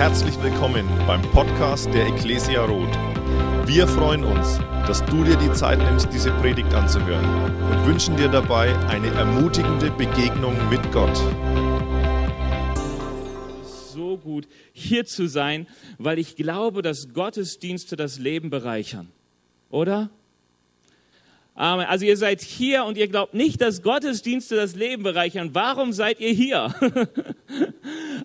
Herzlich willkommen beim Podcast der Ecclesia Roth. Wir freuen uns, dass du dir die Zeit nimmst, diese Predigt anzuhören und wünschen dir dabei eine ermutigende Begegnung mit Gott. So gut, hier zu sein, weil ich glaube, dass Gottesdienste das Leben bereichern. Oder? Amen. Also ihr seid hier und ihr glaubt nicht, dass Gottesdienste das Leben bereichern. Warum seid ihr hier?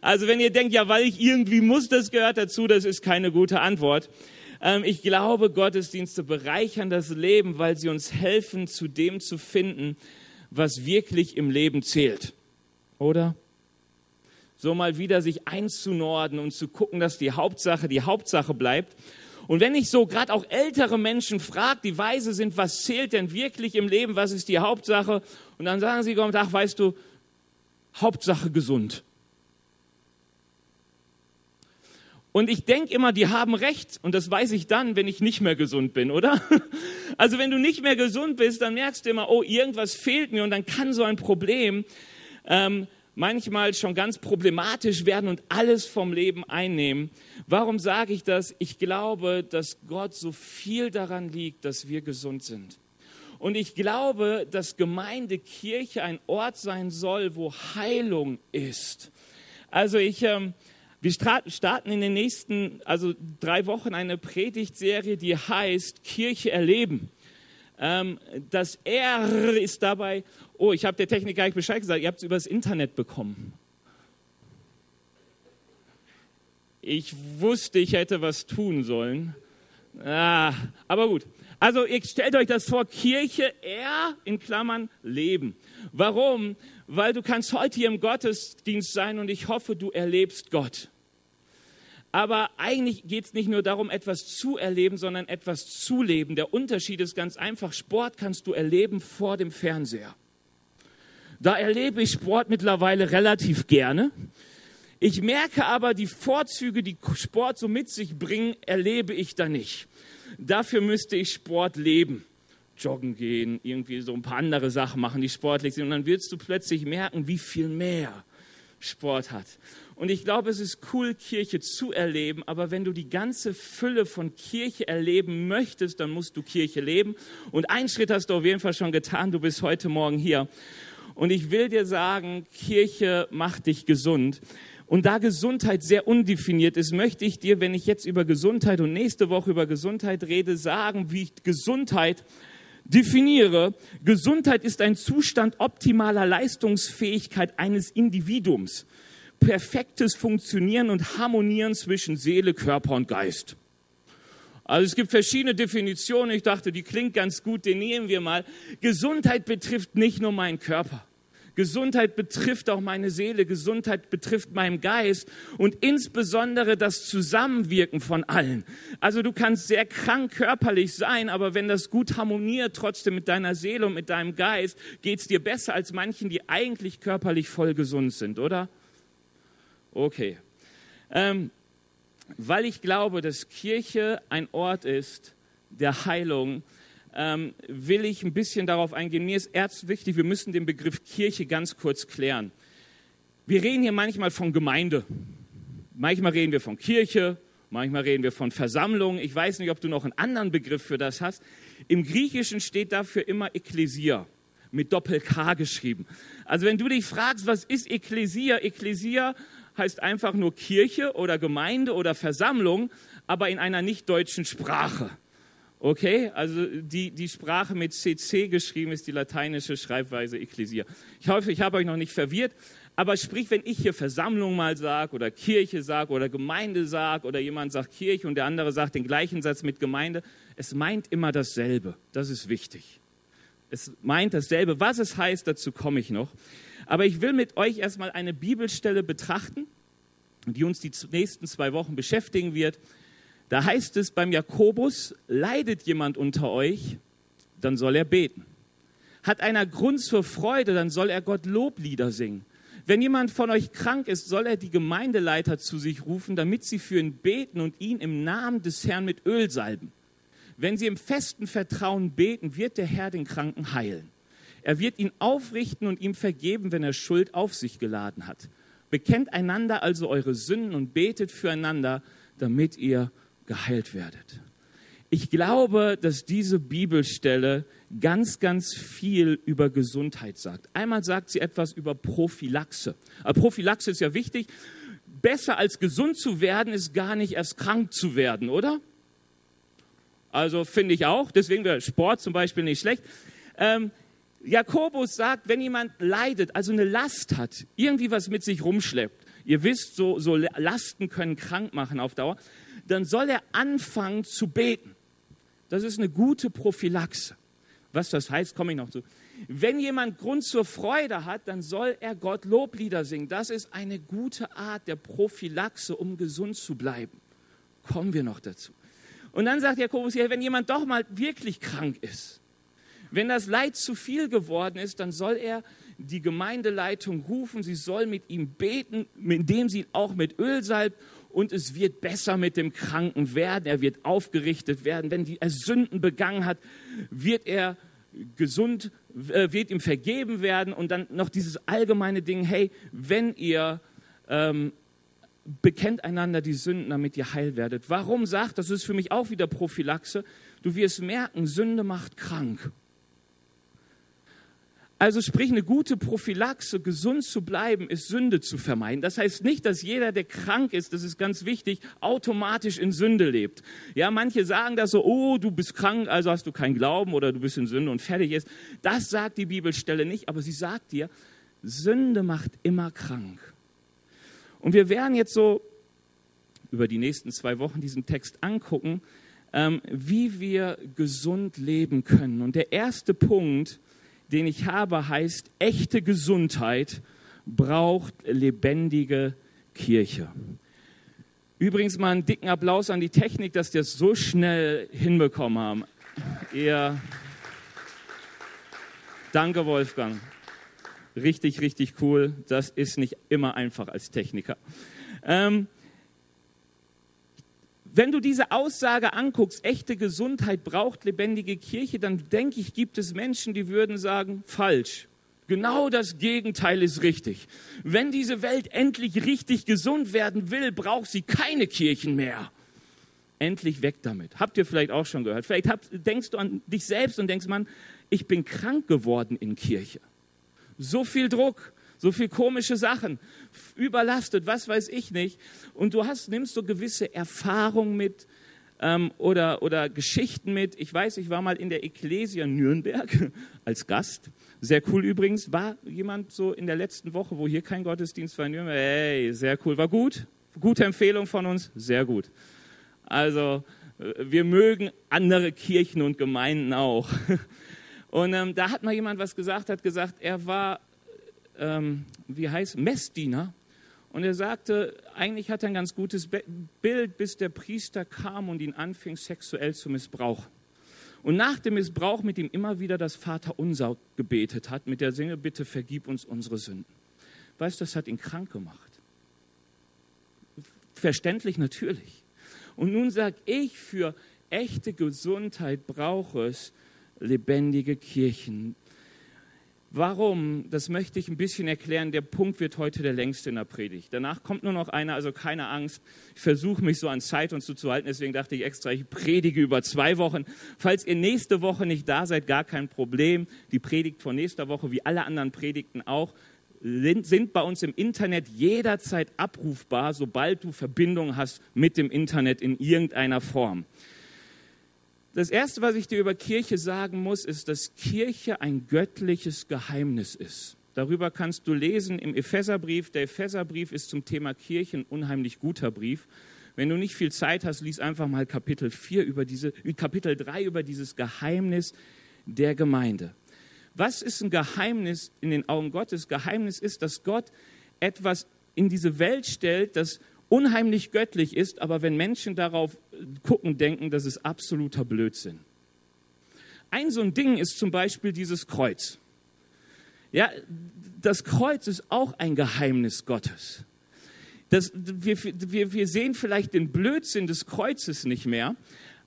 also wenn ihr denkt, ja, weil ich irgendwie muss, das gehört dazu, das ist keine gute Antwort. Ähm, ich glaube, Gottesdienste bereichern das Leben, weil sie uns helfen, zu dem zu finden, was wirklich im Leben zählt. Oder? So mal wieder sich einzunorden und zu gucken, dass die Hauptsache die Hauptsache bleibt und wenn ich so gerade auch ältere Menschen frage, die weise sind, was zählt denn wirklich im Leben, was ist die Hauptsache? Und dann sagen sie, ach, weißt du, Hauptsache gesund. Und ich denke immer, die haben recht. Und das weiß ich dann, wenn ich nicht mehr gesund bin, oder? Also wenn du nicht mehr gesund bist, dann merkst du immer, oh, irgendwas fehlt mir. Und dann kann so ein Problem ähm, manchmal schon ganz problematisch werden und alles vom Leben einnehmen. Warum sage ich das? Ich glaube, dass Gott so viel daran liegt, dass wir gesund sind. Und ich glaube, dass Gemeinde, Kirche ein Ort sein soll, wo Heilung ist. Also ich, ähm, wir starten in den nächsten, also drei Wochen eine Predigtserie, die heißt Kirche erleben. Ähm, das R ist dabei, oh, ich habe der Technik gar nicht Bescheid gesagt, ihr habt es übers Internet bekommen. Ich wusste, ich hätte was tun sollen. Ah, aber gut. Also ihr stellt euch das vor, Kirche, R in Klammern, Leben. Warum? Weil du kannst heute hier im Gottesdienst sein und ich hoffe, du erlebst Gott. Aber eigentlich geht es nicht nur darum, etwas zu erleben, sondern etwas zu leben. Der Unterschied ist ganz einfach, Sport kannst du erleben vor dem Fernseher. Da erlebe ich Sport mittlerweile relativ gerne. Ich merke aber, die Vorzüge, die Sport so mit sich bringen, erlebe ich da nicht. Dafür müsste ich Sport leben. Joggen gehen, irgendwie so ein paar andere Sachen machen, die sportlich sind. Und dann wirst du plötzlich merken, wie viel mehr Sport hat. Und ich glaube, es ist cool, Kirche zu erleben, aber wenn du die ganze Fülle von Kirche erleben möchtest, dann musst du Kirche leben. Und einen Schritt hast du auf jeden Fall schon getan, du bist heute Morgen hier. Und ich will dir sagen, Kirche macht dich gesund. Und da Gesundheit sehr undefiniert ist, möchte ich dir, wenn ich jetzt über Gesundheit und nächste Woche über Gesundheit rede, sagen, wie ich Gesundheit definiere. Gesundheit ist ein Zustand optimaler Leistungsfähigkeit eines Individuums perfektes Funktionieren und Harmonieren zwischen Seele, Körper und Geist. Also es gibt verschiedene Definitionen. Ich dachte, die klingt ganz gut, den nehmen wir mal. Gesundheit betrifft nicht nur meinen Körper. Gesundheit betrifft auch meine Seele, Gesundheit betrifft meinen Geist und insbesondere das Zusammenwirken von allen. Also du kannst sehr krank körperlich sein, aber wenn das gut harmoniert trotzdem mit deiner Seele und mit deinem Geist, geht es dir besser als manchen, die eigentlich körperlich voll gesund sind, oder? Okay. Ähm, weil ich glaube, dass Kirche ein Ort ist der Heilung, ähm, will ich ein bisschen darauf eingehen. Mir ist erst wichtig, wir müssen den Begriff Kirche ganz kurz klären. Wir reden hier manchmal von Gemeinde. Manchmal reden wir von Kirche, manchmal reden wir von Versammlung. Ich weiß nicht, ob du noch einen anderen Begriff für das hast. Im Griechischen steht dafür immer Ekklesia, mit Doppel-K geschrieben. Also wenn du dich fragst, was ist Ekklesia? Ekklesia heißt einfach nur Kirche oder Gemeinde oder Versammlung, aber in einer nicht deutschen Sprache. Okay, also die, die Sprache mit CC geschrieben ist die lateinische Schreibweise Ekklesia. Ich hoffe, ich habe euch noch nicht verwirrt, aber sprich, wenn ich hier Versammlung mal sage oder Kirche sage oder Gemeinde sage oder jemand sagt Kirche und der andere sagt den gleichen Satz mit Gemeinde, es meint immer dasselbe. Das ist wichtig. Es meint dasselbe. Was es heißt, dazu komme ich noch. Aber ich will mit euch erstmal eine Bibelstelle betrachten, die uns die nächsten zwei Wochen beschäftigen wird. Da heißt es beim Jakobus, leidet jemand unter euch, dann soll er beten. Hat einer Grund zur Freude, dann soll er Gott Loblieder singen. Wenn jemand von euch krank ist, soll er die Gemeindeleiter zu sich rufen, damit sie für ihn beten und ihn im Namen des Herrn mit Öl salben. Wenn sie im festen Vertrauen beten, wird der Herr den Kranken heilen. Er wird ihn aufrichten und ihm vergeben, wenn er Schuld auf sich geladen hat. Bekennt einander also eure Sünden und betet füreinander, damit ihr geheilt werdet. Ich glaube, dass diese Bibelstelle ganz, ganz viel über Gesundheit sagt. Einmal sagt sie etwas über Prophylaxe. Aber Prophylaxe ist ja wichtig. Besser als gesund zu werden, ist gar nicht erst krank zu werden, oder? Also finde ich auch. Deswegen wäre Sport zum Beispiel nicht schlecht. Ähm, Jakobus sagt, wenn jemand leidet, also eine Last hat, irgendwie was mit sich rumschleppt, ihr wisst, so, so Lasten können krank machen auf Dauer, dann soll er anfangen zu beten. Das ist eine gute Prophylaxe. Was das heißt, komme ich noch zu. Wenn jemand Grund zur Freude hat, dann soll er Gott Loblieder singen. Das ist eine gute Art der Prophylaxe, um gesund zu bleiben. Kommen wir noch dazu. Und dann sagt Jakobus hier, wenn jemand doch mal wirklich krank ist, wenn das Leid zu viel geworden ist, dann soll er die Gemeindeleitung rufen, sie soll mit ihm beten, indem sie auch mit Öl salbt. Und es wird besser mit dem Kranken werden, er wird aufgerichtet werden. Wenn er Sünden begangen hat, wird er gesund, äh, wird ihm vergeben werden. Und dann noch dieses allgemeine Ding, hey, wenn ihr ähm, bekennt einander die Sünden, damit ihr heil werdet. Warum? Sagt, das ist für mich auch wieder Prophylaxe, du wirst merken, Sünde macht krank. Also sprich, eine gute Prophylaxe, gesund zu bleiben, ist Sünde zu vermeiden. Das heißt nicht, dass jeder, der krank ist, das ist ganz wichtig, automatisch in Sünde lebt. Ja, manche sagen das so, oh, du bist krank, also hast du keinen Glauben oder du bist in Sünde und fertig ist. Das sagt die Bibelstelle nicht, aber sie sagt dir, Sünde macht immer krank. Und wir werden jetzt so über die nächsten zwei Wochen diesen Text angucken, ähm, wie wir gesund leben können. Und der erste Punkt, den ich habe, heißt, echte Gesundheit braucht lebendige Kirche. Übrigens mal einen dicken Applaus an die Technik, dass die das so schnell hinbekommen haben. Ihr Danke, Wolfgang. Richtig, richtig cool. Das ist nicht immer einfach als Techniker. Ähm, wenn du diese Aussage anguckst, echte Gesundheit braucht lebendige Kirche, dann denke ich, gibt es Menschen, die würden sagen, falsch. Genau das Gegenteil ist richtig. Wenn diese Welt endlich richtig gesund werden will, braucht sie keine Kirchen mehr. Endlich weg damit. Habt ihr vielleicht auch schon gehört? Vielleicht habt, denkst du an dich selbst und denkst, Mann, ich bin krank geworden in Kirche. So viel Druck, so viel komische Sachen, überlastet, was weiß ich nicht. Und du hast, nimmst so gewisse Erfahrungen mit ähm, oder, oder Geschichten mit. Ich weiß, ich war mal in der Ecclesia Nürnberg als Gast. Sehr cool übrigens. War jemand so in der letzten Woche, wo hier kein Gottesdienst war in Nürnberg? Hey, sehr cool. War gut. Gute Empfehlung von uns. Sehr gut. Also, äh, wir mögen andere Kirchen und Gemeinden auch. Und ähm, da hat mal jemand was gesagt, hat gesagt, er war ähm, wie heißt, Messdiener. Und er sagte, eigentlich hat er ein ganz gutes Bild, bis der Priester kam und ihn anfing sexuell zu missbrauchen. Und nach dem Missbrauch mit ihm immer wieder das Vaterunser gebetet hat, mit der Sinne, bitte vergib uns unsere Sünden. Weißt du, das hat ihn krank gemacht. Verständlich natürlich. Und nun sage ich, für echte Gesundheit brauche es lebendige Kirchen, Warum? Das möchte ich ein bisschen erklären. Der Punkt wird heute der längste in der Predigt. Danach kommt nur noch einer, also keine Angst. Ich versuche mich so an Zeit und so zu halten, deswegen dachte ich extra, ich predige über zwei Wochen. Falls ihr nächste Woche nicht da seid, gar kein Problem. Die Predigt von nächster Woche, wie alle anderen Predigten auch, sind bei uns im Internet jederzeit abrufbar, sobald du Verbindung hast mit dem Internet in irgendeiner Form. Das Erste, was ich dir über Kirche sagen muss, ist, dass Kirche ein göttliches Geheimnis ist. Darüber kannst du lesen im Epheserbrief. Der Epheserbrief ist zum Thema Kirche ein unheimlich guter Brief. Wenn du nicht viel Zeit hast, lies einfach mal Kapitel 4 über diese, Kapitel 3 über dieses Geheimnis der Gemeinde. Was ist ein Geheimnis in den Augen Gottes? Geheimnis ist, dass Gott etwas in diese Welt stellt, das unheimlich göttlich ist, aber wenn Menschen darauf gucken, denken, das ist absoluter Blödsinn. Ein so ein Ding ist zum Beispiel dieses Kreuz. Ja, das Kreuz ist auch ein Geheimnis Gottes. Das, wir, wir, wir sehen vielleicht den Blödsinn des Kreuzes nicht mehr,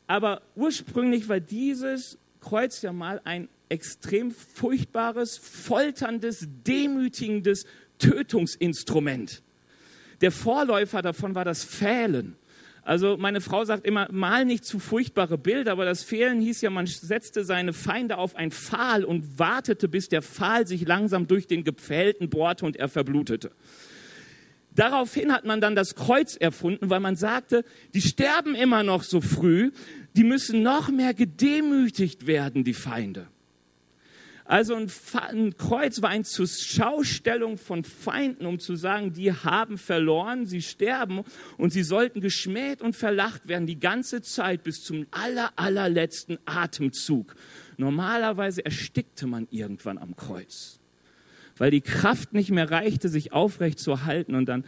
aber ursprünglich war dieses Kreuz ja mal ein extrem furchtbares, folterndes, demütigendes Tötungsinstrument. Der Vorläufer davon war das Fählen. Also meine Frau sagt immer, mal nicht zu furchtbare Bilder, aber das Fehlen hieß ja, man setzte seine Feinde auf ein Pfahl und wartete, bis der Pfahl sich langsam durch den Gepfählten bohrte und er verblutete. Daraufhin hat man dann das Kreuz erfunden, weil man sagte, die sterben immer noch so früh, die müssen noch mehr gedemütigt werden, die Feinde. Also ein, ein, Kreuz war eine Zuschaustellung von Feinden, um zu sagen, die haben verloren, sie sterben und sie sollten geschmäht und verlacht werden die ganze Zeit bis zum aller, allerletzten Atemzug. Normalerweise erstickte man irgendwann am Kreuz, weil die Kraft nicht mehr reichte, sich aufrecht zu halten und dann,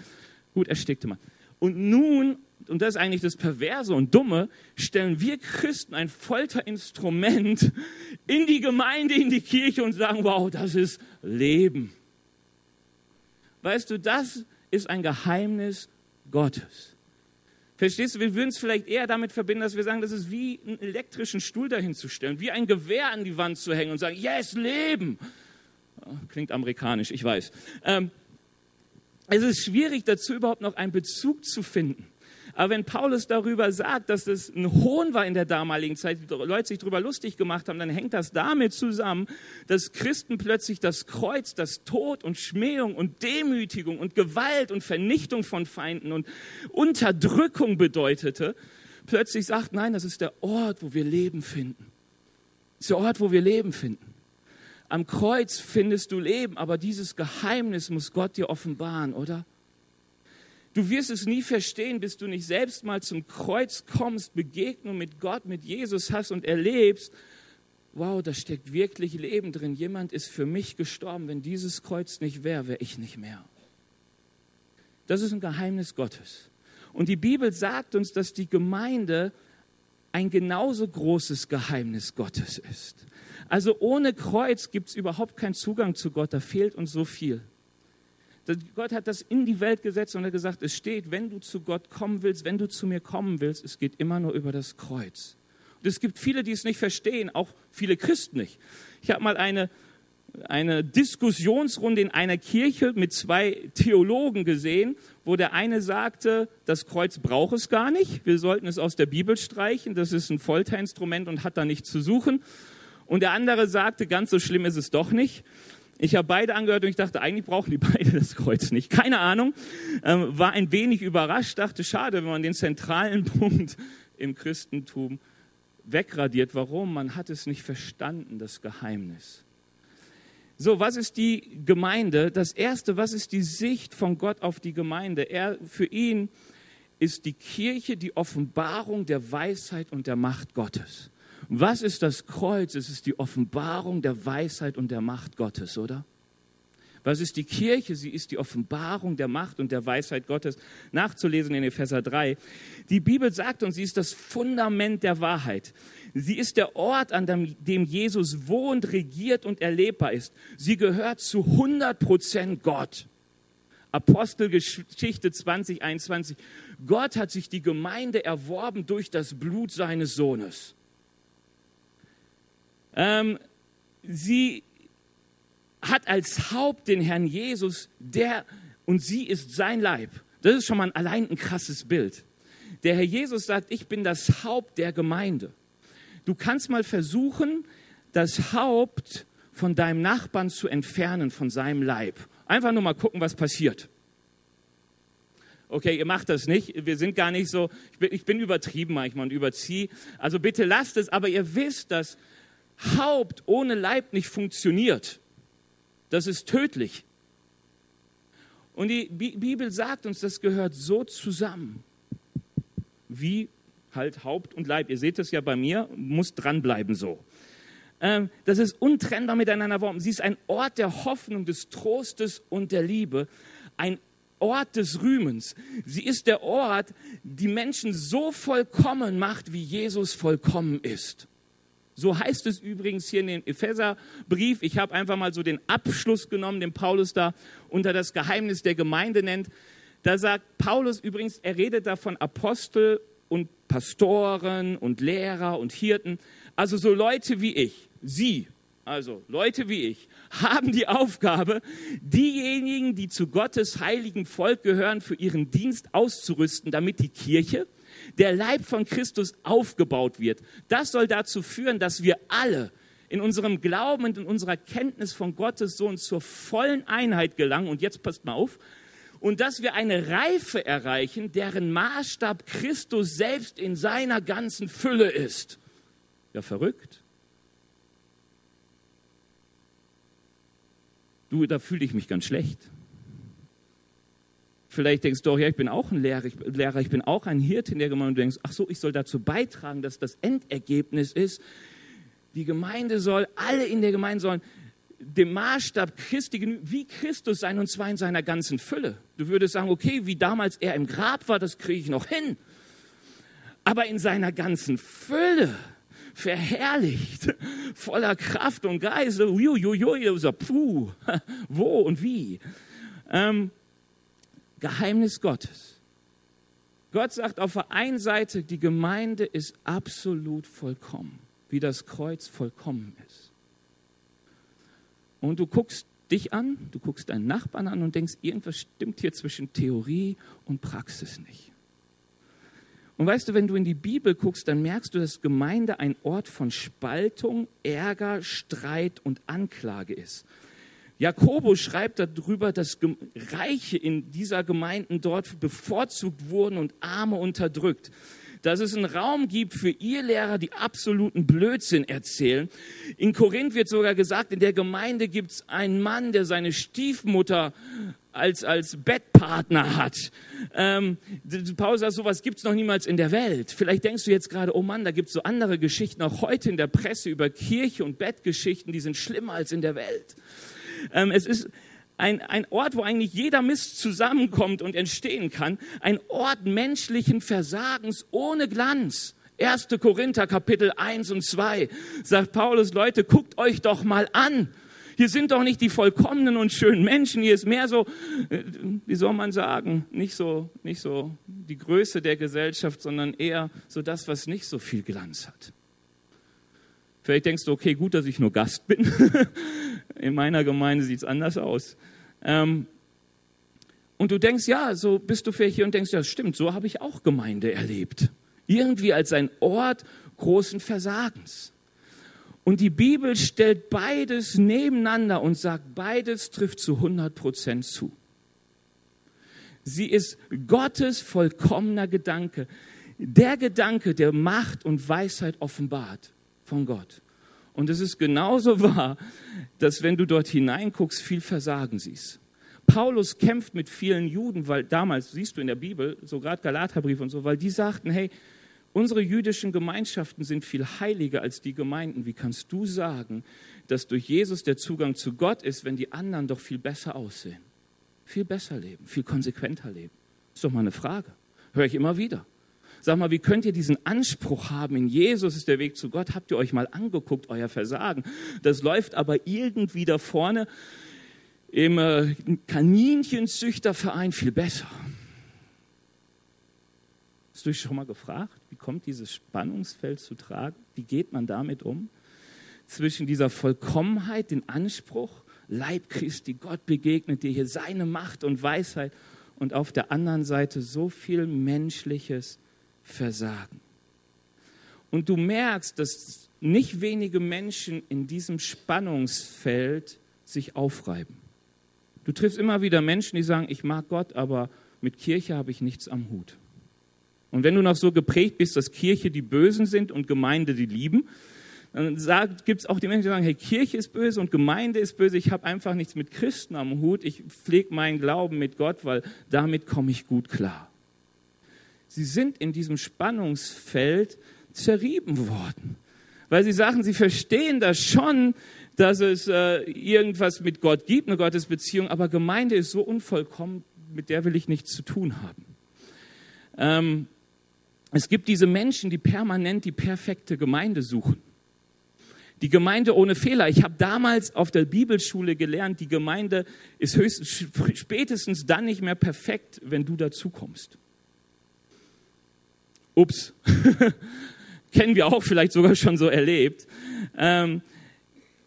gut, erstickte man. Und nun und das ist eigentlich das Perverse und Dumme, stellen wir Christen ein Folterinstrument in die Gemeinde, in die Kirche und sagen, wow, das ist Leben. Weißt du, das ist ein Geheimnis Gottes. Verstehst du, wir würden es vielleicht eher damit verbinden, dass wir sagen, das ist wie einen elektrischen Stuhl dahin zu stellen, wie ein Gewehr an die Wand zu hängen und sagen, yes, Leben. Klingt amerikanisch, ich weiß. Ähm, es ist schwierig dazu überhaupt noch einen Bezug zu finden. Aber wenn Paulus darüber sagt, dass das ein Hohn war in der damaligen Zeit, die Leute sich darüber lustig gemacht haben, dann hängt das damit zusammen, dass Christen plötzlich das Kreuz, das Tod und Schmähung und Demütigung und Gewalt und Vernichtung von Feinden und Unterdrückung bedeutete, plötzlich sagt, nein, das ist der Ort, wo wir Leben finden. Das ist der Ort, wo wir Leben finden. Am Kreuz findest du Leben, aber dieses Geheimnis muss Gott dir offenbaren, oder? Du wirst es nie verstehen, bis du nicht selbst mal zum Kreuz kommst, Begegnung mit Gott, mit Jesus hast und erlebst, wow, da steckt wirklich Leben drin. Jemand ist für mich gestorben. Wenn dieses Kreuz nicht wäre, wäre ich nicht mehr. Das ist ein Geheimnis Gottes. Und die Bibel sagt uns, dass die Gemeinde ein genauso großes Geheimnis Gottes ist. Also ohne Kreuz gibt es überhaupt keinen Zugang zu Gott. Da fehlt uns so viel. Gott hat das in die Welt gesetzt und hat gesagt, es steht, wenn du zu Gott kommen willst, wenn du zu mir kommen willst, es geht immer nur über das Kreuz. Und es gibt viele, die es nicht verstehen, auch viele Christen nicht. Ich habe mal eine, eine Diskussionsrunde in einer Kirche mit zwei Theologen gesehen, wo der eine sagte, das Kreuz braucht es gar nicht, wir sollten es aus der Bibel streichen, das ist ein Folterinstrument und hat da nichts zu suchen. Und der andere sagte, ganz so schlimm ist es doch nicht. Ich habe beide angehört und ich dachte, eigentlich brauchen die beide das Kreuz nicht. Keine Ahnung. Ähm, war ein wenig überrascht, dachte, schade, wenn man den zentralen Punkt im Christentum wegradiert. Warum? Man hat es nicht verstanden, das Geheimnis. So, was ist die Gemeinde? Das erste, was ist die Sicht von Gott auf die Gemeinde? Er, für ihn ist die Kirche die Offenbarung der Weisheit und der Macht Gottes. Was ist das Kreuz? Es ist die Offenbarung der Weisheit und der Macht Gottes, oder? Was ist die Kirche? Sie ist die Offenbarung der Macht und der Weisheit Gottes. Nachzulesen in Epheser 3. Die Bibel sagt uns, sie ist das Fundament der Wahrheit. Sie ist der Ort, an dem Jesus wohnt, regiert und erlebbar ist. Sie gehört zu 100 Prozent Gott. Apostelgeschichte 2021. Gott hat sich die Gemeinde erworben durch das Blut seines Sohnes. Ähm, sie hat als Haupt den Herrn Jesus, der und sie ist sein Leib. Das ist schon mal allein ein krasses Bild. Der Herr Jesus sagt, ich bin das Haupt der Gemeinde. Du kannst mal versuchen, das Haupt von deinem Nachbarn zu entfernen, von seinem Leib. Einfach nur mal gucken, was passiert. Okay, ihr macht das nicht. Wir sind gar nicht so, ich bin, ich bin übertrieben manchmal und überziehe. Also bitte lasst es, aber ihr wisst, dass Haupt ohne Leib nicht funktioniert. Das ist tödlich. Und die Bibel sagt uns, das gehört so zusammen, wie halt Haupt und Leib. Ihr seht es ja bei mir, muss dranbleiben so. Ähm, das ist untrennbar miteinander verbunden. Sie ist ein Ort der Hoffnung, des Trostes und der Liebe, ein Ort des Rühmens. Sie ist der Ort, die Menschen so vollkommen macht, wie Jesus vollkommen ist. So heißt es übrigens hier in dem Epheserbrief. Ich habe einfach mal so den Abschluss genommen, den Paulus da unter das Geheimnis der Gemeinde nennt. Da sagt Paulus übrigens, er redet da von Apostel und Pastoren und Lehrer und Hirten. Also so Leute wie ich, Sie, also Leute wie ich, haben die Aufgabe, diejenigen, die zu Gottes heiligen Volk gehören, für ihren Dienst auszurüsten, damit die Kirche, der Leib von Christus aufgebaut wird. Das soll dazu führen, dass wir alle in unserem Glauben und in unserer Kenntnis von Gottes Sohn zur vollen Einheit gelangen. Und jetzt passt mal auf. Und dass wir eine Reife erreichen, deren Maßstab Christus selbst in seiner ganzen Fülle ist. Ja, verrückt. Du, da fühle ich mich ganz schlecht. Vielleicht denkst du auch, ja, ich bin auch ein Lehrer, ich, Lehrer, ich bin auch ein Hirte in der Gemeinde. Und du denkst, ach so, ich soll dazu beitragen, dass das Endergebnis ist, die Gemeinde soll, alle in der Gemeinde sollen dem Maßstab Christi wie Christus sein und zwar in seiner ganzen Fülle. Du würdest sagen, okay, wie damals er im Grab war, das kriege ich noch hin. Aber in seiner ganzen Fülle, verherrlicht, voller Kraft und Geist, uiuiui, puh, wo und wie. Ähm, Geheimnis Gottes. Gott sagt auf der einen Seite, die Gemeinde ist absolut vollkommen wie das Kreuz vollkommen ist. Und du guckst dich an, du guckst deinen Nachbarn an und denkst, irgendwas stimmt hier zwischen Theorie und Praxis nicht. Und weißt du, wenn du in die Bibel guckst, dann merkst du, dass Gemeinde ein Ort von Spaltung, Ärger, Streit und Anklage ist. Jakobus schreibt darüber, dass Reiche in dieser Gemeinden dort bevorzugt wurden und Arme unterdrückt dass es einen Raum gibt für ihr Lehrer, die absoluten Blödsinn erzählen. In Korinth wird sogar gesagt, in der Gemeinde gibt es einen Mann, der seine Stiefmutter als, als Bettpartner hat. Ähm, Paulus sagt, sowas gibt es noch niemals in der Welt. Vielleicht denkst du jetzt gerade, oh Mann, da gibt es so andere Geschichten, auch heute in der Presse über Kirche und Bettgeschichten, die sind schlimmer als in der Welt. Ähm, es ist ein, ein Ort, wo eigentlich jeder Mist zusammenkommt und entstehen kann, ein Ort menschlichen Versagens ohne Glanz. 1. Korinther Kapitel 1 und 2 sagt Paulus, Leute, guckt euch doch mal an. Hier sind doch nicht die vollkommenen und schönen Menschen, hier ist mehr so, äh, wie soll man sagen, nicht so, nicht so die Größe der Gesellschaft, sondern eher so das, was nicht so viel Glanz hat. Vielleicht denkst du, okay, gut, dass ich nur Gast bin. In meiner Gemeinde sieht es anders aus. Ähm, und du denkst, ja, so bist du vielleicht hier und denkst, ja, stimmt, so habe ich auch Gemeinde erlebt. Irgendwie als ein Ort großen Versagens. Und die Bibel stellt beides nebeneinander und sagt, beides trifft zu 100 Prozent zu. Sie ist Gottes vollkommener Gedanke. Der Gedanke, der Macht und Weisheit offenbart von Gott. Und es ist genauso wahr, dass wenn du dort hineinguckst, viel Versagen siehst. Paulus kämpft mit vielen Juden, weil damals, siehst du in der Bibel, so gerade Galaterbrief und so, weil die sagten, hey, unsere jüdischen Gemeinschaften sind viel heiliger als die Gemeinden. Wie kannst du sagen, dass durch Jesus der Zugang zu Gott ist, wenn die anderen doch viel besser aussehen? Viel besser leben, viel konsequenter leben. Ist doch mal eine Frage. Höre ich immer wieder. Sag mal, wie könnt ihr diesen Anspruch haben, in Jesus ist der Weg zu Gott? Habt ihr euch mal angeguckt, euer Versagen? Das läuft aber irgendwie da vorne im äh, Kaninchenzüchterverein viel besser. Hast du dich schon mal gefragt, wie kommt dieses Spannungsfeld zu tragen? Wie geht man damit um? Zwischen dieser Vollkommenheit, den Anspruch, Leib Christi, Gott begegnet dir hier seine Macht und Weisheit und auf der anderen Seite so viel Menschliches, Versagen. Und du merkst, dass nicht wenige Menschen in diesem Spannungsfeld sich aufreiben. Du triffst immer wieder Menschen, die sagen, ich mag Gott, aber mit Kirche habe ich nichts am Hut. Und wenn du noch so geprägt bist, dass Kirche die Bösen sind und Gemeinde die Lieben, dann gibt es auch die Menschen, die sagen, hey, Kirche ist böse und Gemeinde ist böse, ich habe einfach nichts mit Christen am Hut, ich pflege meinen Glauben mit Gott, weil damit komme ich gut klar. Sie sind in diesem Spannungsfeld zerrieben worden. Weil sie sagen, sie verstehen das schon, dass es äh, irgendwas mit Gott gibt, eine Gottesbeziehung, aber Gemeinde ist so unvollkommen, mit der will ich nichts zu tun haben. Ähm, es gibt diese Menschen, die permanent die perfekte Gemeinde suchen. Die Gemeinde ohne Fehler. Ich habe damals auf der Bibelschule gelernt, die Gemeinde ist höchst, spätestens dann nicht mehr perfekt, wenn du dazukommst. Ups, kennen wir auch vielleicht sogar schon so erlebt. Ähm,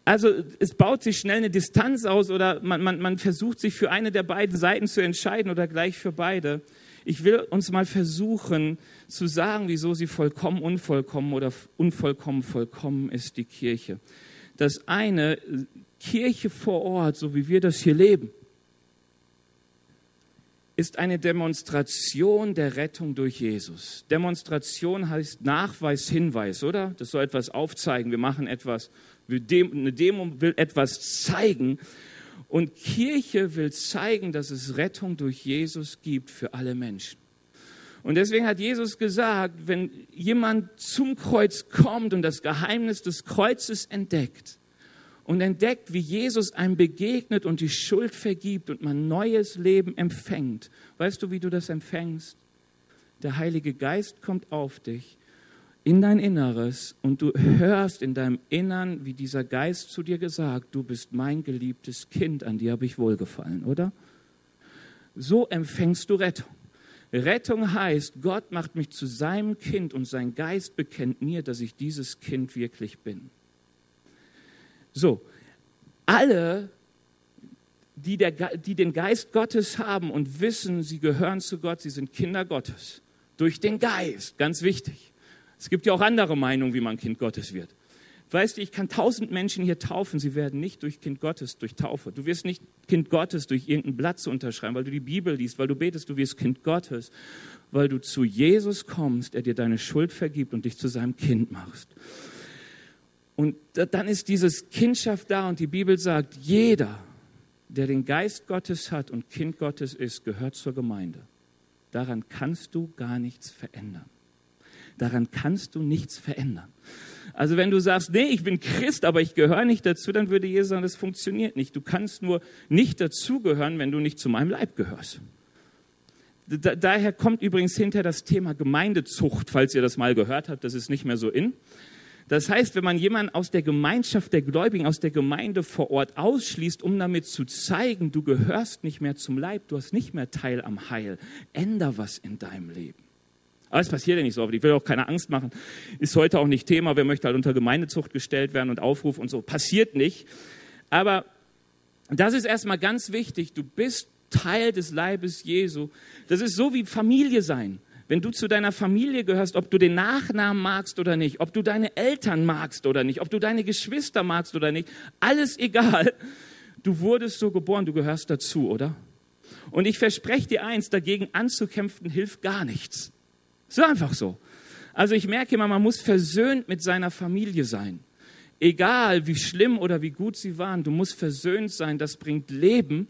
also es baut sich schnell eine Distanz aus oder man, man, man versucht sich für eine der beiden Seiten zu entscheiden oder gleich für beide. Ich will uns mal versuchen zu sagen, wieso sie vollkommen unvollkommen oder unvollkommen vollkommen ist, die Kirche. Das eine, Kirche vor Ort, so wie wir das hier leben, ist eine Demonstration der Rettung durch Jesus. Demonstration heißt Nachweis, Hinweis, oder? Das soll etwas aufzeigen. Wir machen etwas. Eine Demo will etwas zeigen. Und Kirche will zeigen, dass es Rettung durch Jesus gibt für alle Menschen. Und deswegen hat Jesus gesagt, wenn jemand zum Kreuz kommt und das Geheimnis des Kreuzes entdeckt, und entdeckt, wie Jesus einem begegnet und die Schuld vergibt und man neues Leben empfängt. Weißt du, wie du das empfängst? Der Heilige Geist kommt auf dich, in dein Inneres und du hörst in deinem Innern, wie dieser Geist zu dir gesagt, du bist mein geliebtes Kind, an dir habe ich wohlgefallen, oder? So empfängst du Rettung. Rettung heißt, Gott macht mich zu seinem Kind und sein Geist bekennt mir, dass ich dieses Kind wirklich bin. So, alle, die, der, die den Geist Gottes haben und wissen, sie gehören zu Gott, sie sind Kinder Gottes. Durch den Geist, ganz wichtig. Es gibt ja auch andere Meinungen, wie man Kind Gottes wird. Weißt du, ich kann tausend Menschen hier taufen, sie werden nicht durch Kind Gottes, durch Taufe. Du wirst nicht Kind Gottes durch irgendein Blatt zu unterschreiben, weil du die Bibel liest, weil du betest, du wirst Kind Gottes, weil du zu Jesus kommst, er dir deine Schuld vergibt und dich zu seinem Kind machst. Und dann ist dieses Kindschaft da und die Bibel sagt, jeder, der den Geist Gottes hat und Kind Gottes ist, gehört zur Gemeinde. Daran kannst du gar nichts verändern. Daran kannst du nichts verändern. Also wenn du sagst, nee, ich bin Christ, aber ich gehöre nicht dazu, dann würde Jesus sagen, das funktioniert nicht. Du kannst nur nicht dazugehören, wenn du nicht zu meinem Leib gehörst. Da, daher kommt übrigens hinter das Thema Gemeindezucht, falls ihr das mal gehört habt, das ist nicht mehr so in. Das heißt, wenn man jemanden aus der Gemeinschaft der Gläubigen, aus der Gemeinde vor Ort ausschließt, um damit zu zeigen, du gehörst nicht mehr zum Leib, du hast nicht mehr Teil am Heil, änder was in deinem Leben. Aber es passiert ja nicht so oft. Ich will auch keine Angst machen. Ist heute auch nicht Thema. Wer möchte halt unter Gemeindezucht gestellt werden und Aufruf und so. Passiert nicht. Aber das ist erstmal ganz wichtig. Du bist Teil des Leibes Jesu. Das ist so wie Familie sein wenn du zu deiner Familie gehörst, ob du den Nachnamen magst oder nicht, ob du deine Eltern magst oder nicht, ob du deine Geschwister magst oder nicht, alles egal. Du wurdest so geboren, du gehörst dazu, oder? Und ich verspreche dir eins, dagegen anzukämpfen hilft gar nichts. So einfach so. Also ich merke immer, man muss versöhnt mit seiner Familie sein. Egal wie schlimm oder wie gut sie waren, du musst versöhnt sein, das bringt Leben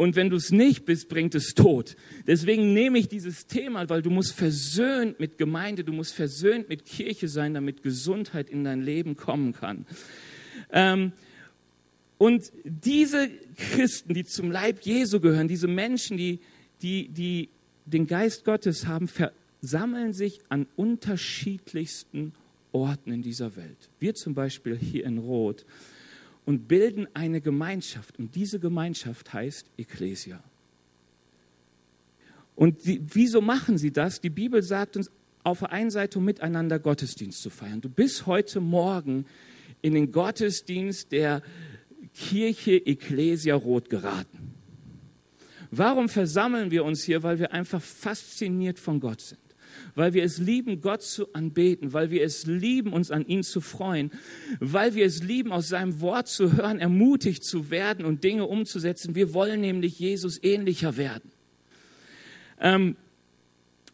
und wenn du es nicht bist, bringt es Tod. Deswegen nehme ich dieses Thema, weil du musst versöhnt mit Gemeinde, du musst versöhnt mit Kirche sein, damit Gesundheit in dein Leben kommen kann. Ähm, und diese Christen, die zum Leib Jesu gehören, diese Menschen, die, die, die den Geist Gottes haben, versammeln sich an unterschiedlichsten Orten in dieser Welt. Wir zum Beispiel hier in Rot und bilden eine Gemeinschaft. Und diese Gemeinschaft heißt Ecclesia. Und die, wieso machen sie das? Die Bibel sagt uns auf der einen Seite, miteinander Gottesdienst zu feiern. Du bist heute Morgen in den Gottesdienst der Kirche Ecclesia Rot geraten. Warum versammeln wir uns hier? Weil wir einfach fasziniert von Gott sind weil wir es lieben, Gott zu anbeten, weil wir es lieben, uns an ihn zu freuen, weil wir es lieben, aus seinem Wort zu hören, ermutigt zu werden und Dinge umzusetzen. Wir wollen nämlich Jesus ähnlicher werden. Ähm,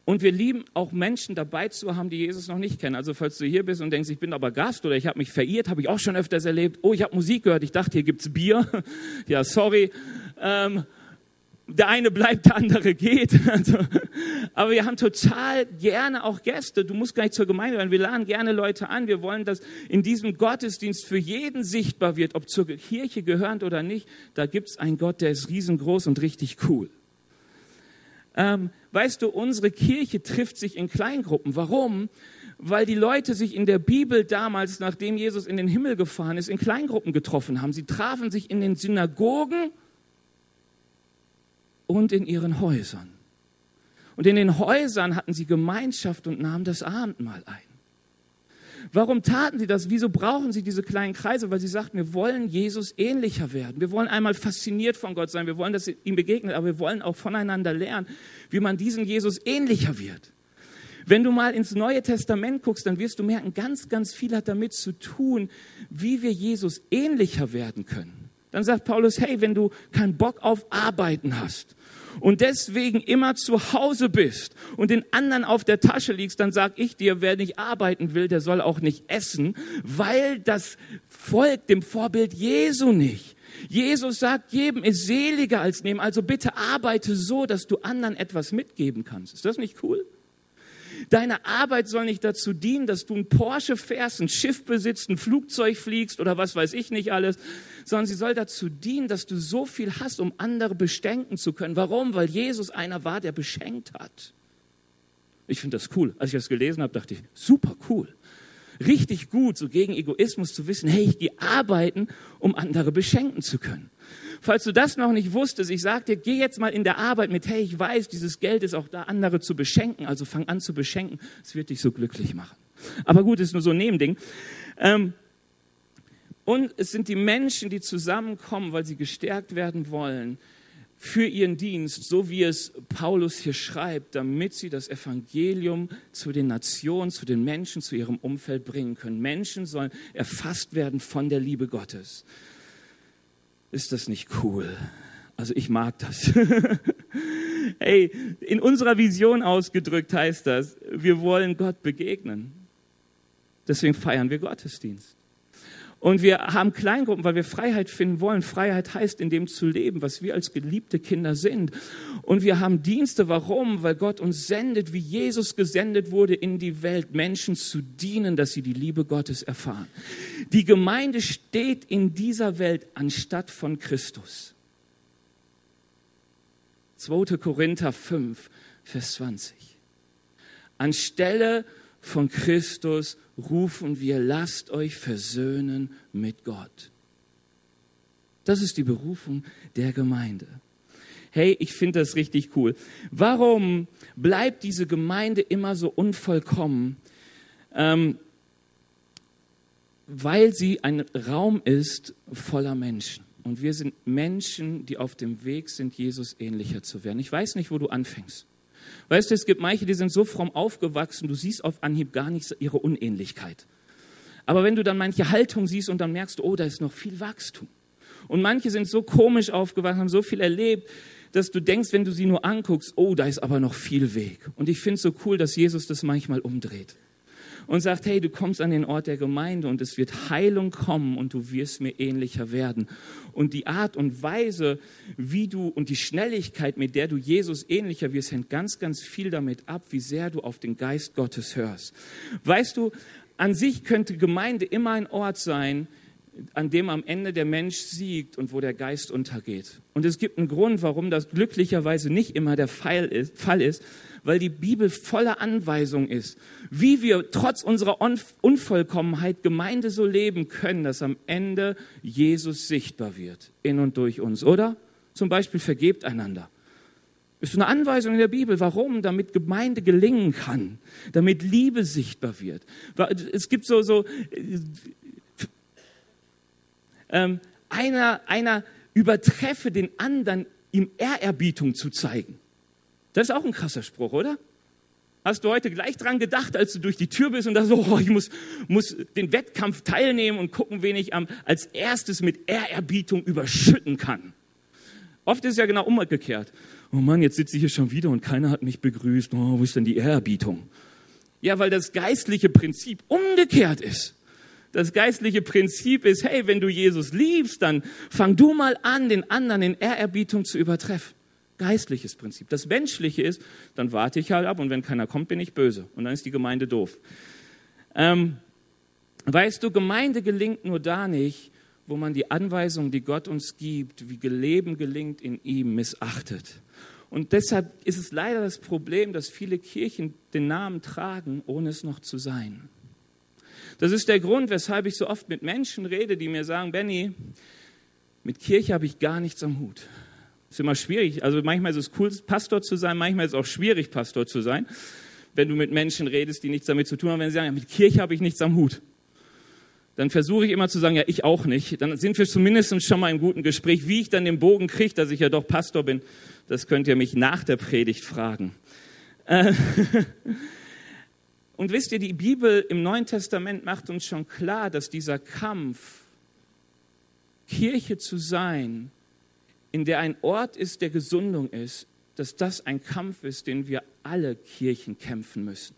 und wir lieben auch Menschen dabei zu haben, die Jesus noch nicht kennen. Also falls du hier bist und denkst, ich bin aber Gast oder ich habe mich verirrt, habe ich auch schon öfters erlebt. Oh, ich habe Musik gehört, ich dachte, hier gibt's Bier. ja, sorry. Ähm, der eine bleibt, der andere geht. Also, aber wir haben total gerne auch Gäste. Du musst gar nicht zur Gemeinde werden. Wir laden gerne Leute an. Wir wollen, dass in diesem Gottesdienst für jeden sichtbar wird, ob zur Kirche gehörend oder nicht. Da gibt's einen Gott, der ist riesengroß und richtig cool. Ähm, weißt du, unsere Kirche trifft sich in Kleingruppen. Warum? Weil die Leute sich in der Bibel damals, nachdem Jesus in den Himmel gefahren ist, in Kleingruppen getroffen haben. Sie trafen sich in den Synagogen und in ihren Häusern. Und in den Häusern hatten sie Gemeinschaft und nahmen das Abendmahl ein. Warum taten sie das? Wieso brauchen sie diese kleinen Kreise? Weil sie sagten, wir wollen Jesus ähnlicher werden. Wir wollen einmal fasziniert von Gott sein. Wir wollen, dass ihm begegnet, aber wir wollen auch voneinander lernen, wie man diesen Jesus ähnlicher wird. Wenn du mal ins Neue Testament guckst, dann wirst du merken, ganz, ganz viel hat damit zu tun, wie wir Jesus ähnlicher werden können. Dann sagt Paulus, hey, wenn du keinen Bock auf Arbeiten hast und deswegen immer zu Hause bist und den anderen auf der Tasche liegst, dann sag ich dir, wer nicht arbeiten will, der soll auch nicht essen, weil das folgt dem Vorbild Jesu nicht. Jesus sagt, jedem ist seliger als nehmen. Also bitte arbeite so, dass du anderen etwas mitgeben kannst. Ist das nicht cool? Deine Arbeit soll nicht dazu dienen, dass du ein Porsche fährst, ein Schiff besitzt, ein Flugzeug fliegst oder was weiß ich nicht alles, sondern sie soll dazu dienen, dass du so viel hast, um andere beschenken zu können. Warum? Weil Jesus einer war, der beschenkt hat. Ich finde das cool. Als ich das gelesen habe, dachte ich, super cool. Richtig gut, so gegen Egoismus zu wissen, hey, ich gehe arbeiten, um andere beschenken zu können. Falls du das noch nicht wusstest, ich sag dir, geh jetzt mal in der Arbeit mit, hey, ich weiß, dieses Geld ist auch da, andere zu beschenken, also fang an zu beschenken, es wird dich so glücklich machen. Aber gut, ist nur so ein Nebending. Ähm, und es sind die Menschen, die zusammenkommen, weil sie gestärkt werden wollen für ihren Dienst, so wie es Paulus hier schreibt, damit sie das Evangelium zu den Nationen, zu den Menschen, zu ihrem Umfeld bringen können. Menschen sollen erfasst werden von der Liebe Gottes. Ist das nicht cool? Also ich mag das. hey, in unserer Vision ausgedrückt heißt das, wir wollen Gott begegnen. Deswegen feiern wir Gottesdienst. Und wir haben Kleingruppen, weil wir Freiheit finden wollen. Freiheit heißt, in dem zu leben, was wir als geliebte Kinder sind. Und wir haben Dienste. Warum? Weil Gott uns sendet, wie Jesus gesendet wurde in die Welt, Menschen zu dienen, dass sie die Liebe Gottes erfahren. Die Gemeinde steht in dieser Welt anstatt von Christus. 2. Korinther 5, Vers 20. Anstelle von Christus rufen wir, lasst euch versöhnen mit Gott. Das ist die Berufung der Gemeinde. Hey, ich finde das richtig cool. Warum bleibt diese Gemeinde immer so unvollkommen? Ähm, weil sie ein Raum ist voller Menschen. Und wir sind Menschen, die auf dem Weg sind, Jesus ähnlicher zu werden. Ich weiß nicht, wo du anfängst. Weißt du, es gibt manche, die sind so fromm aufgewachsen, du siehst auf Anhieb gar nicht ihre Unähnlichkeit. Aber wenn du dann manche Haltung siehst und dann merkst, oh, da ist noch viel Wachstum. Und manche sind so komisch aufgewachsen, haben so viel erlebt, dass du denkst, wenn du sie nur anguckst, oh, da ist aber noch viel Weg. Und ich finde es so cool, dass Jesus das manchmal umdreht und sagt, hey, du kommst an den Ort der Gemeinde und es wird Heilung kommen und du wirst mir ähnlicher werden. Und die Art und Weise, wie du und die Schnelligkeit, mit der du Jesus ähnlicher wirst, hängt ganz, ganz viel damit ab, wie sehr du auf den Geist Gottes hörst. Weißt du, an sich könnte Gemeinde immer ein Ort sein, an dem am Ende der Mensch siegt und wo der Geist untergeht. Und es gibt einen Grund, warum das glücklicherweise nicht immer der Fall ist, weil die Bibel voller Anweisung ist, wie wir trotz unserer Unvollkommenheit Gemeinde so leben können, dass am Ende Jesus sichtbar wird, in und durch uns, oder? Zum Beispiel vergebt einander. Ist eine Anweisung in der Bibel. Warum? Damit Gemeinde gelingen kann, damit Liebe sichtbar wird. Es gibt so, so ähm, einer, einer übertreffe den anderen, ihm Ehrerbietung zu zeigen. Das ist auch ein krasser Spruch, oder? Hast du heute gleich dran gedacht, als du durch die Tür bist und da so, oh, ich muss, muss den Wettkampf teilnehmen und gucken, wen ich am, als erstes mit Ehrerbietung überschütten kann? Oft ist es ja genau umgekehrt. Oh Mann, jetzt sitze ich hier schon wieder und keiner hat mich begrüßt. Oh, wo ist denn die Ehrerbietung? Ja, weil das geistliche Prinzip umgekehrt ist. Das geistliche Prinzip ist, hey, wenn du Jesus liebst, dann fang du mal an, den anderen in Ehrerbietung zu übertreffen geistliches Prinzip. Das menschliche ist, dann warte ich halt ab und wenn keiner kommt, bin ich böse und dann ist die Gemeinde doof. Ähm, weißt du, Gemeinde gelingt nur da nicht, wo man die Anweisungen, die Gott uns gibt, wie Leben gelingt in ihm, missachtet. Und deshalb ist es leider das Problem, dass viele Kirchen den Namen tragen, ohne es noch zu sein. Das ist der Grund, weshalb ich so oft mit Menschen rede, die mir sagen, Benny, mit Kirche habe ich gar nichts am Hut. Ist immer schwierig. Also manchmal ist es cool, Pastor zu sein, manchmal ist es auch schwierig, Pastor zu sein. wenn du mit Menschen redest, die nichts damit zu tun haben, wenn sie sagen, mit Kirche habe ich nichts am Hut. Dann versuche ich immer zu sagen, ja, ich auch nicht. Dann sind wir zumindest schon mal im guten Gespräch. Wie ich dann den Bogen kriege, dass ich ja doch Pastor bin, das könnt ihr mich nach der Predigt fragen. Und wisst ihr, die Bibel im Neuen Testament macht uns schon klar, dass dieser Kampf, Kirche zu sein, in der ein Ort ist, der Gesundung ist, dass das ein Kampf ist, den wir alle Kirchen kämpfen müssen.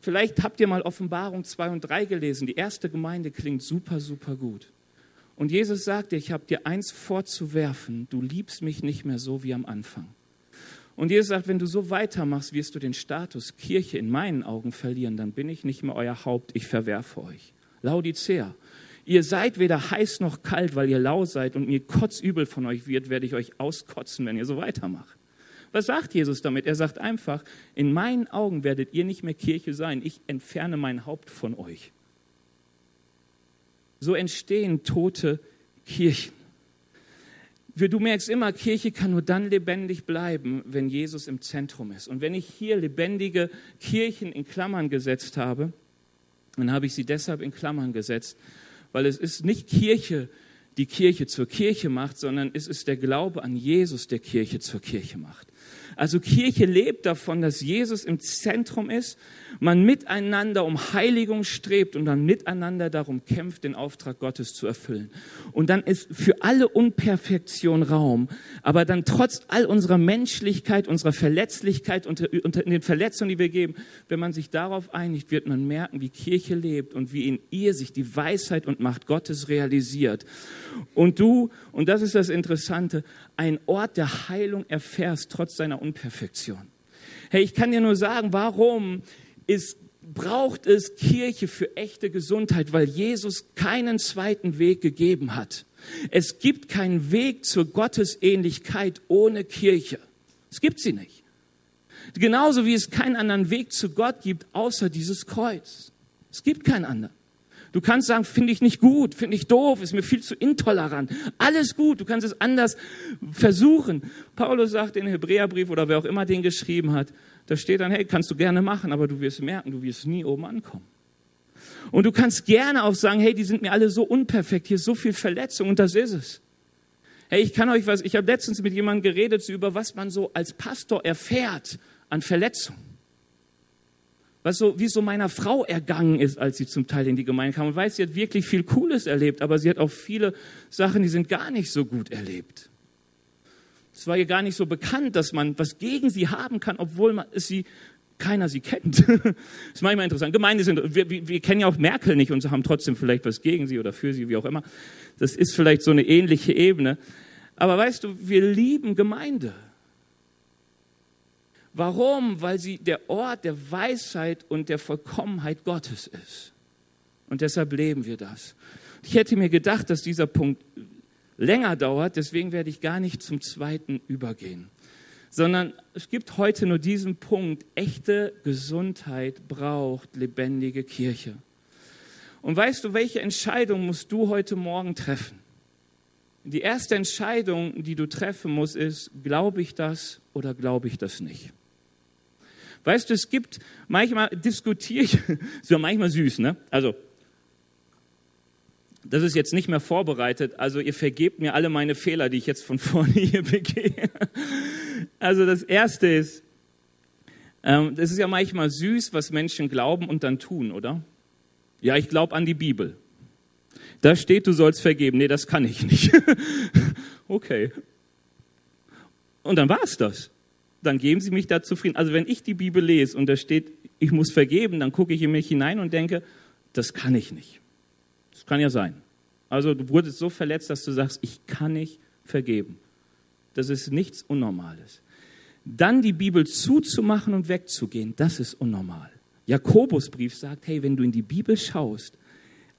Vielleicht habt ihr mal Offenbarung 2 und 3 gelesen. Die erste Gemeinde klingt super, super gut. Und Jesus sagte, ich habe dir eins vorzuwerfen, du liebst mich nicht mehr so wie am Anfang. Und Jesus sagt, wenn du so weitermachst, wirst du den Status Kirche in meinen Augen verlieren, dann bin ich nicht mehr euer Haupt, ich verwerfe euch. Laodicea, ihr seid weder heiß noch kalt, weil ihr lau seid und mir kotzübel von euch wird, werde ich euch auskotzen, wenn ihr so weitermacht. Was sagt Jesus damit? Er sagt einfach, in meinen Augen werdet ihr nicht mehr Kirche sein, ich entferne mein Haupt von euch. So entstehen tote Kirchen du merkst immer, Kirche kann nur dann lebendig bleiben, wenn Jesus im Zentrum ist. Und wenn ich hier lebendige Kirchen in Klammern gesetzt habe, dann habe ich sie deshalb in Klammern gesetzt, weil es ist nicht Kirche, die Kirche zur Kirche macht, sondern es ist der Glaube an Jesus, der Kirche zur Kirche macht. Also Kirche lebt davon, dass Jesus im Zentrum ist, man miteinander um Heiligung strebt und dann miteinander darum kämpft, den Auftrag Gottes zu erfüllen. Und dann ist für alle Unperfektion Raum, aber dann trotz all unserer Menschlichkeit, unserer Verletzlichkeit, unter den Verletzungen, die wir geben, wenn man sich darauf einigt, wird man merken, wie Kirche lebt und wie in ihr sich die Weisheit und Macht Gottes realisiert. Und du, und das ist das Interessante, ein Ort der Heilung erfährst, trotz seiner Unperfektion. Hey, ich kann dir nur sagen, warum ist, braucht es Kirche für echte Gesundheit, weil Jesus keinen zweiten Weg gegeben hat. Es gibt keinen Weg zur Gottesähnlichkeit ohne Kirche. Es gibt sie nicht. Genauso wie es keinen anderen Weg zu Gott gibt, außer dieses Kreuz. Es gibt keinen anderen. Du kannst sagen, finde ich nicht gut, finde ich doof, ist mir viel zu intolerant. Alles gut, du kannst es anders versuchen. Paulus sagt in Hebräerbrief oder wer auch immer den geschrieben hat, da steht dann, hey, kannst du gerne machen, aber du wirst merken, du wirst nie oben ankommen. Und du kannst gerne auch sagen, hey, die sind mir alle so unperfekt, hier ist so viel Verletzung und das ist es. Hey, ich kann euch was, ich habe letztens mit jemandem geredet über was man so als Pastor erfährt an Verletzungen was so, wie so meiner Frau ergangen ist, als sie zum Teil in die Gemeinde kam. Und weiß, sie hat wirklich viel Cooles erlebt, aber sie hat auch viele Sachen, die sind gar nicht so gut erlebt. Es war ihr gar nicht so bekannt, dass man was gegen sie haben kann, obwohl man, sie keiner sie kennt. das ist manchmal interessant. Gemeinde sind, wir, wir, wir kennen ja auch Merkel nicht und haben trotzdem vielleicht was gegen sie oder für sie, wie auch immer. Das ist vielleicht so eine ähnliche Ebene. Aber weißt du, wir lieben Gemeinde. Warum? Weil sie der Ort der Weisheit und der Vollkommenheit Gottes ist. Und deshalb leben wir das. Ich hätte mir gedacht, dass dieser Punkt länger dauert, deswegen werde ich gar nicht zum zweiten übergehen, sondern es gibt heute nur diesen Punkt, echte Gesundheit braucht lebendige Kirche. Und weißt du, welche Entscheidung musst du heute Morgen treffen? Die erste Entscheidung, die du treffen musst, ist, glaube ich das oder glaube ich das nicht? Weißt du, es gibt, manchmal diskutiere ich, ist ja manchmal süß, ne? Also, das ist jetzt nicht mehr vorbereitet, also ihr vergebt mir alle meine Fehler, die ich jetzt von vorne hier begehe. Also das Erste ist, ähm, das ist ja manchmal süß, was Menschen glauben und dann tun, oder? Ja, ich glaube an die Bibel. Da steht, du sollst vergeben. Nee, das kann ich nicht. okay. Und dann war es das dann geben Sie mich da zufrieden. Also wenn ich die Bibel lese und da steht, ich muss vergeben, dann gucke ich in mich hinein und denke, das kann ich nicht. Das kann ja sein. Also du wurdest so verletzt, dass du sagst, ich kann nicht vergeben. Das ist nichts Unnormales. Dann die Bibel zuzumachen und wegzugehen, das ist unnormal. Jakobusbrief sagt, hey, wenn du in die Bibel schaust,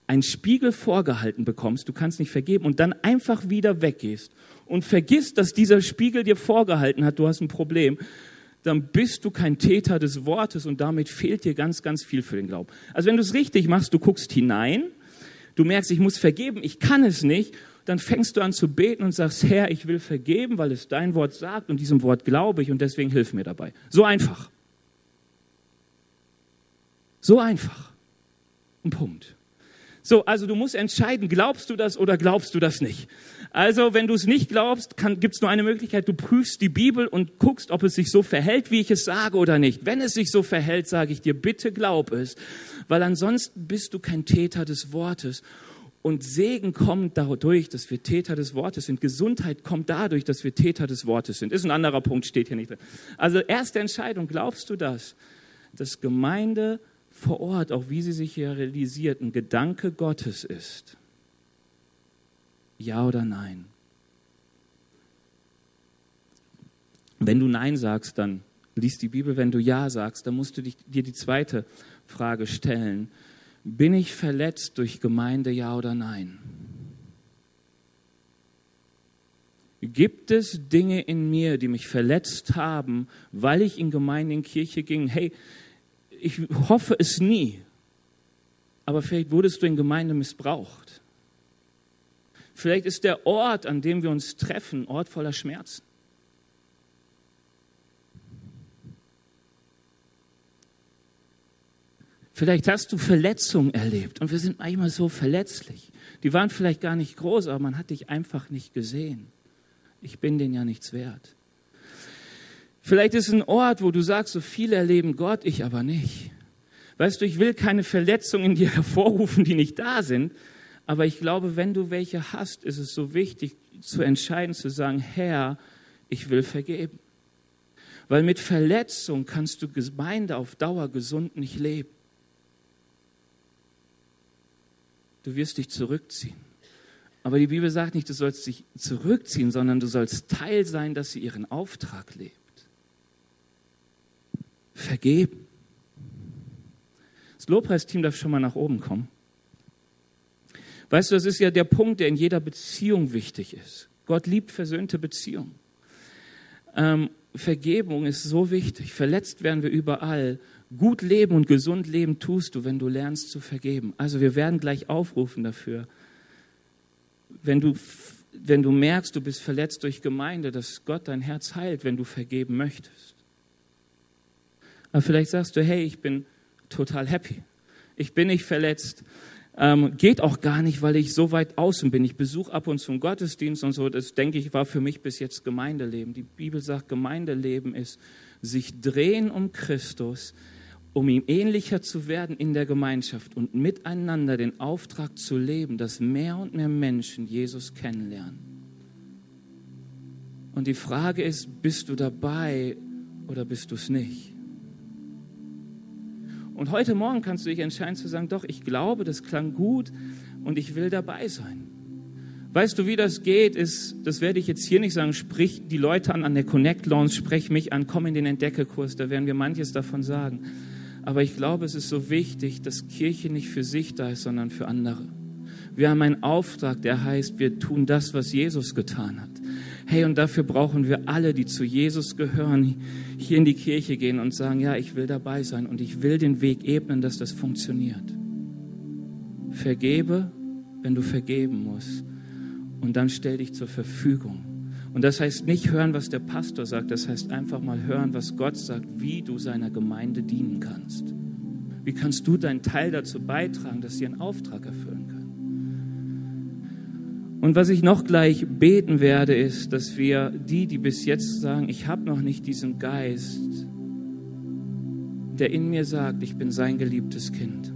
einen Spiegel vorgehalten bekommst, du kannst nicht vergeben und dann einfach wieder weggehst und vergisst, dass dieser Spiegel dir vorgehalten hat, du hast ein Problem, dann bist du kein Täter des Wortes und damit fehlt dir ganz, ganz viel für den Glauben. Also wenn du es richtig machst, du guckst hinein, du merkst, ich muss vergeben, ich kann es nicht, dann fängst du an zu beten und sagst, Herr, ich will vergeben, weil es dein Wort sagt und diesem Wort glaube ich und deswegen hilf mir dabei. So einfach. So einfach. Ein Punkt. So, also du musst entscheiden, glaubst du das oder glaubst du das nicht. Also, wenn du es nicht glaubst, gibt es nur eine Möglichkeit, du prüfst die Bibel und guckst, ob es sich so verhält, wie ich es sage oder nicht. Wenn es sich so verhält, sage ich dir, bitte glaub es, weil ansonsten bist du kein Täter des Wortes. Und Segen kommt dadurch, dass wir Täter des Wortes sind. Gesundheit kommt dadurch, dass wir Täter des Wortes sind. Ist ein anderer Punkt, steht hier nicht drin. Also erste Entscheidung, glaubst du das? Dass Gemeinde vor Ort, auch wie sie sich hier realisiert, ein Gedanke Gottes ist. Ja oder nein? Wenn du Nein sagst, dann liest die Bibel. Wenn du Ja sagst, dann musst du dich, dir die zweite Frage stellen. Bin ich verletzt durch Gemeinde, ja oder nein? Gibt es Dinge in mir, die mich verletzt haben, weil ich in Gemeinde, in Kirche ging? Hey, ich hoffe es nie, aber vielleicht wurdest du in Gemeinde missbraucht. Vielleicht ist der Ort, an dem wir uns treffen, Ort voller Schmerzen. Vielleicht hast du Verletzungen erlebt und wir sind manchmal so verletzlich. Die waren vielleicht gar nicht groß, aber man hat dich einfach nicht gesehen. Ich bin denen ja nichts wert. Vielleicht ist es ein Ort, wo du sagst, so viele erleben Gott, ich aber nicht. Weißt du, ich will keine Verletzungen in dir hervorrufen, die nicht da sind, aber ich glaube, wenn du welche hast, ist es so wichtig zu entscheiden, zu sagen, Herr, ich will vergeben. Weil mit Verletzung kannst du Gemeinde auf Dauer gesund nicht leben. Du wirst dich zurückziehen. Aber die Bibel sagt nicht, du sollst dich zurückziehen, sondern du sollst Teil sein, dass sie ihren Auftrag lebt vergeben. Das Lobpreisteam darf schon mal nach oben kommen. Weißt du, das ist ja der Punkt, der in jeder Beziehung wichtig ist. Gott liebt versöhnte Beziehungen. Ähm, Vergebung ist so wichtig. Verletzt werden wir überall. Gut leben und gesund leben tust du, wenn du lernst zu vergeben. Also wir werden gleich aufrufen dafür. Wenn du, wenn du merkst, du bist verletzt durch Gemeinde, dass Gott dein Herz heilt, wenn du vergeben möchtest. Aber vielleicht sagst du, hey, ich bin total happy. Ich bin nicht verletzt. Ähm, geht auch gar nicht, weil ich so weit außen bin. Ich besuche ab und zu einen Gottesdienst und so. Das, denke ich, war für mich bis jetzt Gemeindeleben. Die Bibel sagt, Gemeindeleben ist sich drehen um Christus, um ihm ähnlicher zu werden in der Gemeinschaft und miteinander den Auftrag zu leben, dass mehr und mehr Menschen Jesus kennenlernen. Und die Frage ist, bist du dabei oder bist du es nicht? Und heute Morgen kannst du dich entscheiden zu sagen, doch, ich glaube, das klang gut und ich will dabei sein. Weißt du, wie das geht, ist, das werde ich jetzt hier nicht sagen, sprich die Leute an an der Connect Lounge, sprech mich an, komm in den Entdeckerkurs, da werden wir manches davon sagen. Aber ich glaube, es ist so wichtig, dass Kirche nicht für sich da ist, sondern für andere. Wir haben einen Auftrag, der heißt, wir tun das, was Jesus getan hat. Hey, und dafür brauchen wir alle, die zu Jesus gehören, hier in die Kirche gehen und sagen, ja, ich will dabei sein und ich will den Weg ebnen, dass das funktioniert. Vergebe, wenn du vergeben musst. Und dann stell dich zur Verfügung. Und das heißt nicht hören, was der Pastor sagt, das heißt einfach mal hören, was Gott sagt, wie du seiner Gemeinde dienen kannst. Wie kannst du deinen Teil dazu beitragen, dass sie einen Auftrag erfüllen? Und was ich noch gleich beten werde, ist, dass wir die, die bis jetzt sagen, ich habe noch nicht diesen Geist, der in mir sagt, ich bin sein geliebtes Kind.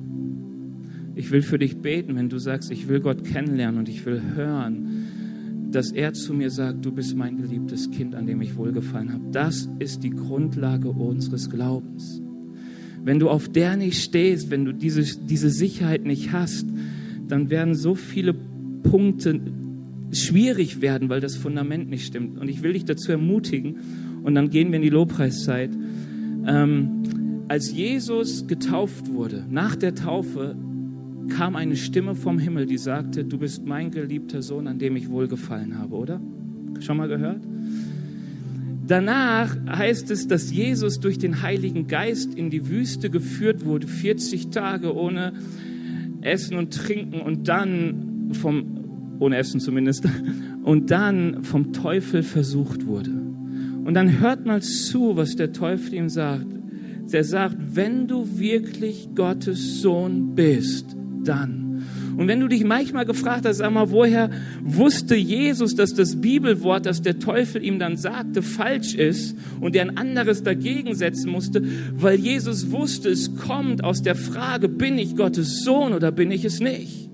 Ich will für dich beten, wenn du sagst, ich will Gott kennenlernen und ich will hören, dass er zu mir sagt, du bist mein geliebtes Kind, an dem ich wohlgefallen habe. Das ist die Grundlage unseres Glaubens. Wenn du auf der nicht stehst, wenn du diese, diese Sicherheit nicht hast, dann werden so viele Punkte schwierig werden, weil das Fundament nicht stimmt. Und ich will dich dazu ermutigen, und dann gehen wir in die Lobpreiszeit. Ähm, als Jesus getauft wurde, nach der Taufe, kam eine Stimme vom Himmel, die sagte, du bist mein geliebter Sohn, an dem ich wohlgefallen habe, oder? Schon mal gehört? Danach heißt es, dass Jesus durch den Heiligen Geist in die Wüste geführt wurde, 40 Tage ohne Essen und Trinken und dann vom, ohne Essen zumindest, und dann vom Teufel versucht wurde. Und dann hört mal zu, was der Teufel ihm sagt. der sagt, wenn du wirklich Gottes Sohn bist, dann. Und wenn du dich manchmal gefragt hast, sag mal, woher wusste Jesus, dass das Bibelwort, das der Teufel ihm dann sagte, falsch ist und er ein anderes dagegen setzen musste, weil Jesus wusste, es kommt aus der Frage, bin ich Gottes Sohn oder bin ich es nicht?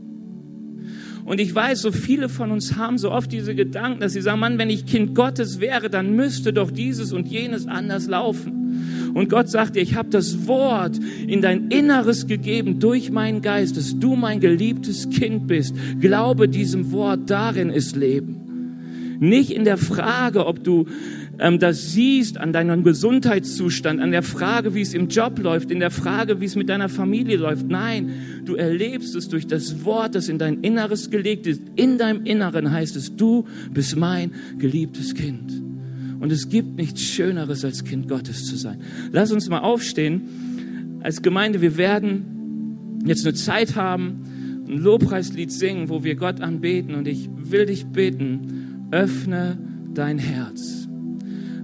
Und ich weiß, so viele von uns haben so oft diese Gedanken, dass sie sagen, Mann, wenn ich Kind Gottes wäre, dann müsste doch dieses und jenes anders laufen. Und Gott sagt dir, ich habe das Wort in dein Inneres gegeben durch meinen Geist, dass du mein geliebtes Kind bist. Glaube diesem Wort, darin ist Leben. Nicht in der Frage, ob du ähm, das siehst an deinem Gesundheitszustand, an der Frage, wie es im Job läuft, in der Frage, wie es mit deiner Familie läuft. Nein, du erlebst es durch das Wort, das in dein Inneres gelegt ist. In deinem Inneren heißt es, du bist mein geliebtes Kind. Und es gibt nichts Schöneres, als Kind Gottes zu sein. Lass uns mal aufstehen. Als Gemeinde, wir werden jetzt eine Zeit haben, ein Lobpreislied singen, wo wir Gott anbeten. Und ich will dich bitten, öffne dein Herz.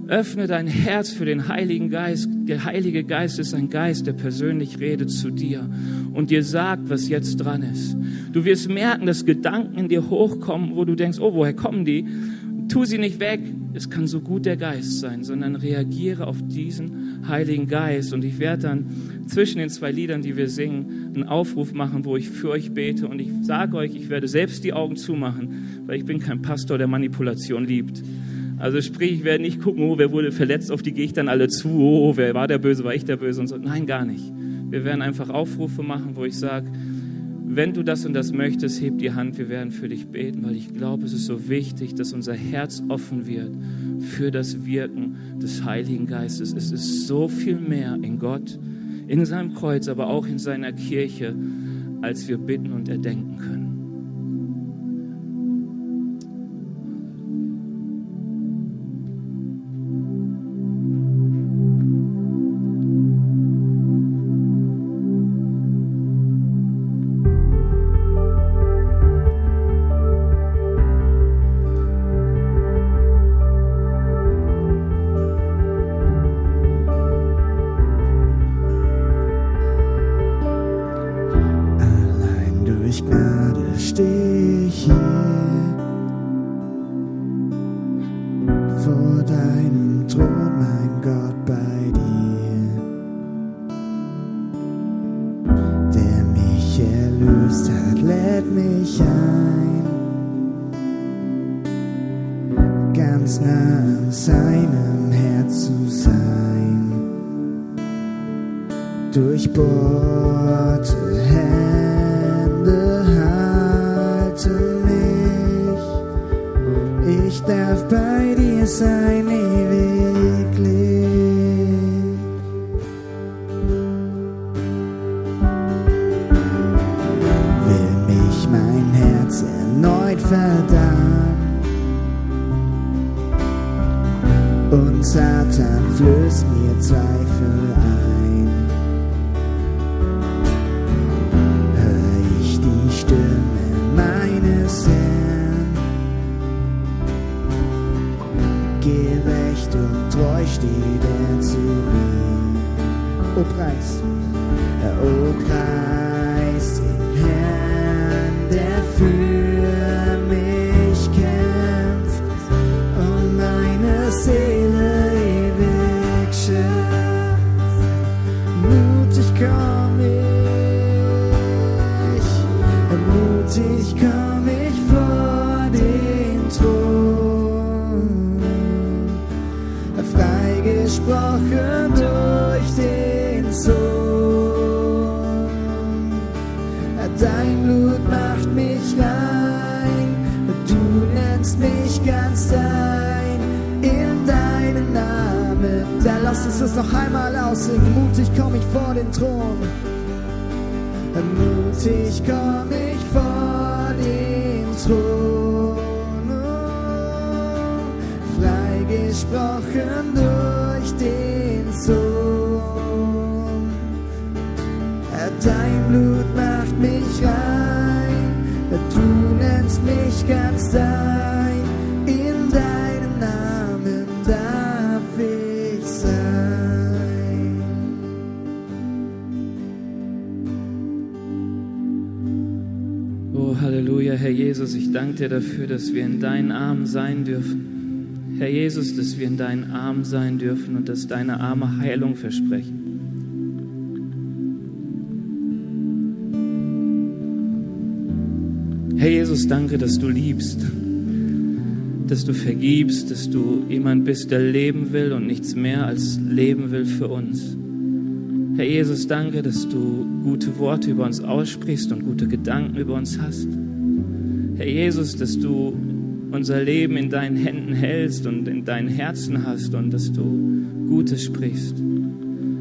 Öffne dein Herz für den Heiligen Geist. Der Heilige Geist ist ein Geist, der persönlich redet zu dir und dir sagt, was jetzt dran ist. Du wirst merken, dass Gedanken in dir hochkommen, wo du denkst, oh, woher kommen die? Tu sie nicht weg, es kann so gut der Geist sein, sondern reagiere auf diesen Heiligen Geist. Und ich werde dann zwischen den zwei Liedern, die wir singen, einen Aufruf machen, wo ich für euch bete. Und ich sage euch, ich werde selbst die Augen zumachen, weil ich bin kein Pastor, der Manipulation liebt. Also sprich, ich werde nicht gucken, oh, wer wurde verletzt, auf die gehe ich dann alle zu, oh, wer war der Böse, war ich der Böse und so. Nein, gar nicht. Wir werden einfach Aufrufe machen, wo ich sage, wenn du das und das möchtest, heb die Hand, wir werden für dich beten, weil ich glaube, es ist so wichtig, dass unser Herz offen wird für das Wirken des Heiligen Geistes. Es ist so viel mehr in Gott, in seinem Kreuz, aber auch in seiner Kirche, als wir bitten und erdenken können. gesprochen durch den Sohn. Dein Blut macht mich rein, du nennst mich ganz dein in deinen Namen. Dann lass uns das noch einmal aussehen. Mutig komm ich vor den Thron. Mutig komm ich vor den Thron. Freigesprochen durch ich den Sohn. Herr, dein Blut macht mich rein, du nennst mich ganz dein, in deinem Namen darf ich sein. Oh, Halleluja, Herr Jesus, ich danke dir dafür, dass wir in deinen Armen sein dürfen Herr Jesus, dass wir in deinen Armen sein dürfen und dass deine Arme Heilung versprechen. Herr Jesus, danke, dass du liebst, dass du vergibst, dass du jemand bist, der leben will und nichts mehr als leben will für uns. Herr Jesus, danke, dass du gute Worte über uns aussprichst und gute Gedanken über uns hast. Herr Jesus, dass du unser Leben in deinen Händen hältst und in deinen Herzen hast und dass du Gutes sprichst.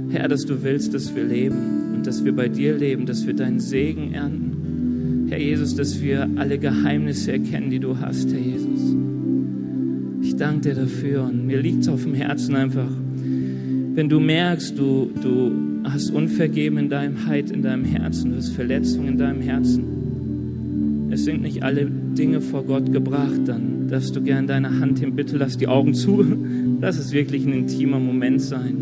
Herr, dass du willst, dass wir leben und dass wir bei dir leben, dass wir deinen Segen ernten. Herr Jesus, dass wir alle Geheimnisse erkennen, die du hast, Herr Jesus. Ich danke dir dafür und mir liegt es auf dem Herzen einfach, wenn du merkst, du, du hast Unvergeben in deinem Heid, in deinem Herzen, du hast Verletzungen in deinem Herzen. Es sind nicht alle Dinge vor Gott gebracht, dann darfst du gern deine Hand hin, bitte lass die Augen zu. Lass es wirklich ein intimer Moment sein.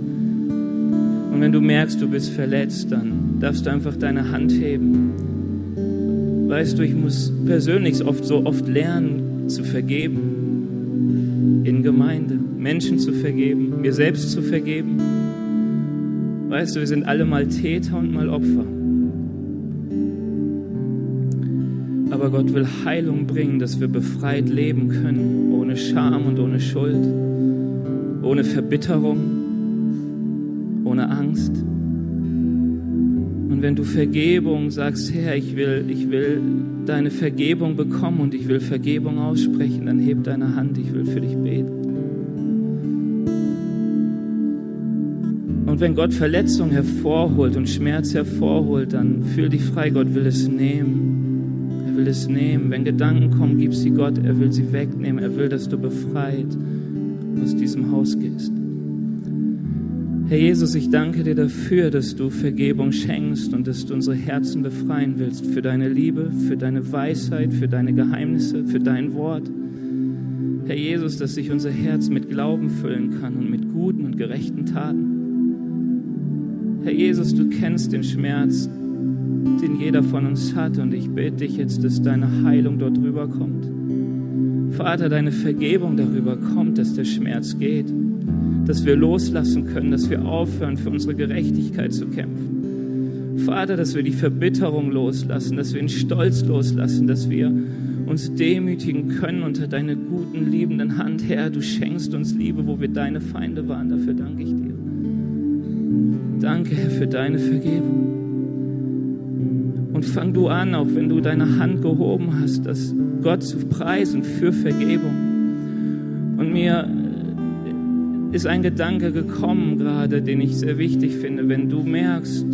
Und wenn du merkst, du bist verletzt, dann darfst du einfach deine Hand heben. Weißt du, ich muss persönlich oft so oft lernen zu vergeben. In Gemeinde, Menschen zu vergeben, mir selbst zu vergeben. Weißt du, wir sind alle mal Täter und mal Opfer. Aber Gott will Heilung bringen, dass wir befreit leben können, ohne Scham und ohne Schuld, ohne Verbitterung, ohne Angst. Und wenn du Vergebung sagst, Herr, ich will, ich will deine Vergebung bekommen und ich will Vergebung aussprechen, dann heb deine Hand, ich will für dich beten. Und wenn Gott Verletzung hervorholt und Schmerz hervorholt, dann fühl dich frei, Gott will es nehmen. Es nehmen. Wenn Gedanken kommen, gib sie Gott, er will sie wegnehmen. Er will, dass du befreit aus diesem Haus gehst. Herr Jesus, ich danke dir dafür, dass du Vergebung schenkst und dass du unsere Herzen befreien willst für deine Liebe, für deine Weisheit, für deine Geheimnisse, für dein Wort. Herr Jesus, dass sich unser Herz mit Glauben füllen kann und mit guten und gerechten Taten. Herr Jesus, du kennst den Schmerz, den jeder von uns hat. Und ich bete dich jetzt, dass deine Heilung dort rüber kommt. Vater, deine Vergebung darüber kommt, dass der Schmerz geht. Dass wir loslassen können, dass wir aufhören, für unsere Gerechtigkeit zu kämpfen. Vater, dass wir die Verbitterung loslassen, dass wir den Stolz loslassen, dass wir uns demütigen können unter deiner guten, liebenden Hand. Herr, du schenkst uns Liebe, wo wir deine Feinde waren. Dafür danke ich dir. Danke, Herr, für deine Vergebung. Und fang du an, auch wenn du deine Hand gehoben hast, das Gott zu preisen für Vergebung. Und mir ist ein Gedanke gekommen gerade, den ich sehr wichtig finde. Wenn du merkst,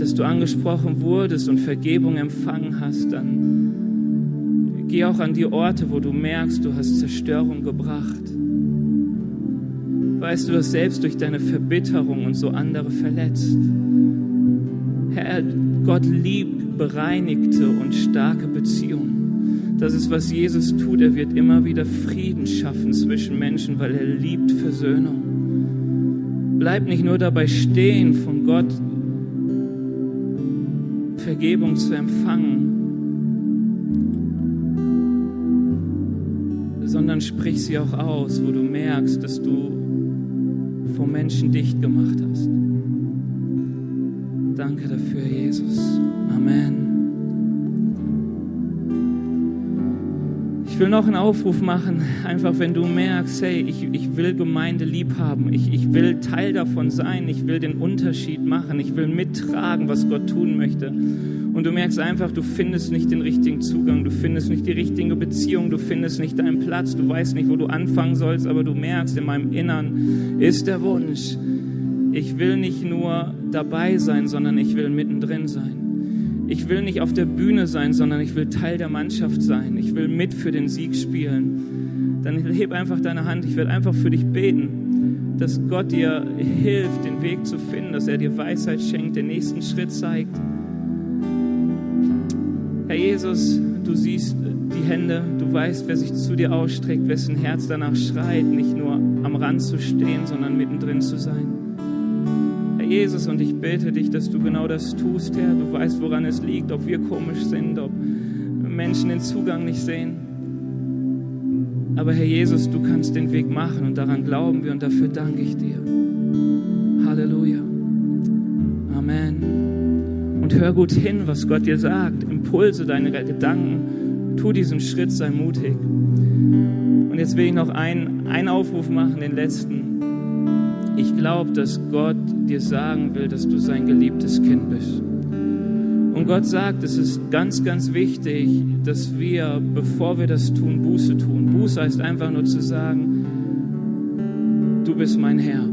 dass du angesprochen wurdest und Vergebung empfangen hast, dann geh auch an die Orte, wo du merkst, du hast Zerstörung gebracht weißt du, dass selbst durch deine Verbitterung und so andere verletzt. Herr, Gott liebt bereinigte und starke Beziehungen. Das ist, was Jesus tut. Er wird immer wieder Frieden schaffen zwischen Menschen, weil er liebt Versöhnung. Bleib nicht nur dabei stehen, von Gott Vergebung zu empfangen, sondern sprich sie auch aus, wo du merkst, dass du vor Menschen dicht gemacht hast. Danke dafür, Jesus. Amen. Ich will noch einen Aufruf machen, einfach wenn du merkst, hey, ich, ich will Gemeinde lieb haben, ich, ich will Teil davon sein, ich will den Unterschied machen, ich will mittragen, was Gott tun möchte und du merkst einfach, du findest nicht den richtigen Zugang, du findest nicht die richtige Beziehung, du findest nicht deinen Platz, du weißt nicht, wo du anfangen sollst, aber du merkst, in meinem Innern ist der Wunsch, ich will nicht nur dabei sein, sondern ich will mittendrin sein. Ich will nicht auf der Bühne sein, sondern ich will Teil der Mannschaft sein. Ich will mit für den Sieg spielen. Dann heb einfach deine Hand. Ich werde einfach für dich beten, dass Gott dir hilft, den Weg zu finden, dass er dir Weisheit schenkt, den nächsten Schritt zeigt. Herr Jesus, du siehst die Hände, du weißt, wer sich zu dir ausstreckt, wessen Herz danach schreit, nicht nur am Rand zu stehen, sondern mittendrin zu sein. Jesus, und ich bete dich, dass du genau das tust, Herr. Du weißt, woran es liegt, ob wir komisch sind, ob Menschen den Zugang nicht sehen. Aber Herr Jesus, du kannst den Weg machen und daran glauben wir und dafür danke ich dir. Halleluja. Amen. Und hör gut hin, was Gott dir sagt. Impulse, deine Gedanken. Tu diesen Schritt, sei mutig. Und jetzt will ich noch einen, einen Aufruf machen, den letzten. Ich glaube, dass Gott dir sagen will, dass du sein geliebtes Kind bist. Und Gott sagt, es ist ganz, ganz wichtig, dass wir, bevor wir das tun, Buße tun. Buße heißt einfach nur zu sagen, du bist mein Herr.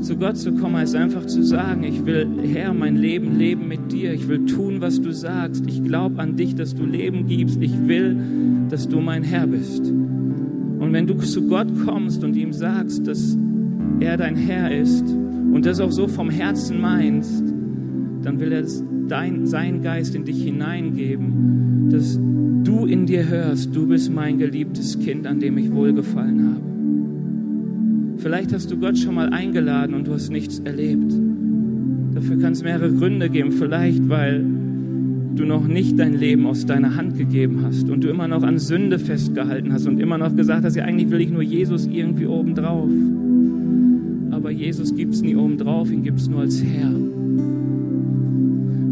Zu Gott zu kommen heißt einfach zu sagen, ich will, Herr, mein Leben leben mit dir. Ich will tun, was du sagst. Ich glaube an dich, dass du Leben gibst. Ich will, dass du mein Herr bist. Und wenn du zu Gott kommst und ihm sagst, dass er dein Herr ist und das auch so vom Herzen meinst, dann will er dein, seinen Geist in dich hineingeben, dass du in dir hörst, du bist mein geliebtes Kind, an dem ich wohlgefallen habe. Vielleicht hast du Gott schon mal eingeladen und du hast nichts erlebt. Dafür kann es mehrere Gründe geben. Vielleicht, weil du noch nicht dein Leben aus deiner Hand gegeben hast und du immer noch an Sünde festgehalten hast und immer noch gesagt hast, ja eigentlich will ich nur Jesus irgendwie obendrauf. Aber Jesus gibt es nie obendrauf, ihn gibt es nur als Herr.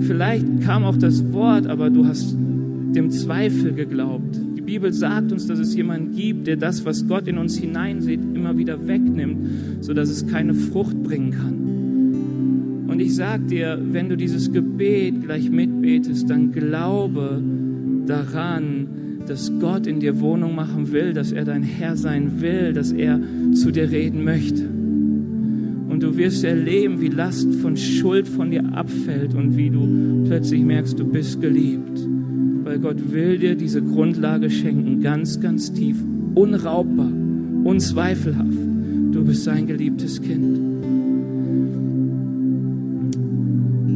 Vielleicht kam auch das Wort, aber du hast dem Zweifel geglaubt. Die Bibel sagt uns, dass es jemanden gibt, der das, was Gott in uns hineinsieht, immer wieder wegnimmt, sodass es keine Frucht bringen kann. Und ich sage dir, wenn du dieses Gebet gleich mitbetest, dann glaube daran, dass Gott in dir Wohnung machen will, dass er dein Herr sein will, dass er zu dir reden möchte. Und du wirst erleben, wie Last von Schuld von dir abfällt und wie du plötzlich merkst, du bist geliebt. Weil Gott will dir diese Grundlage schenken, ganz, ganz tief, unraubbar, unzweifelhaft. Du bist sein geliebtes Kind.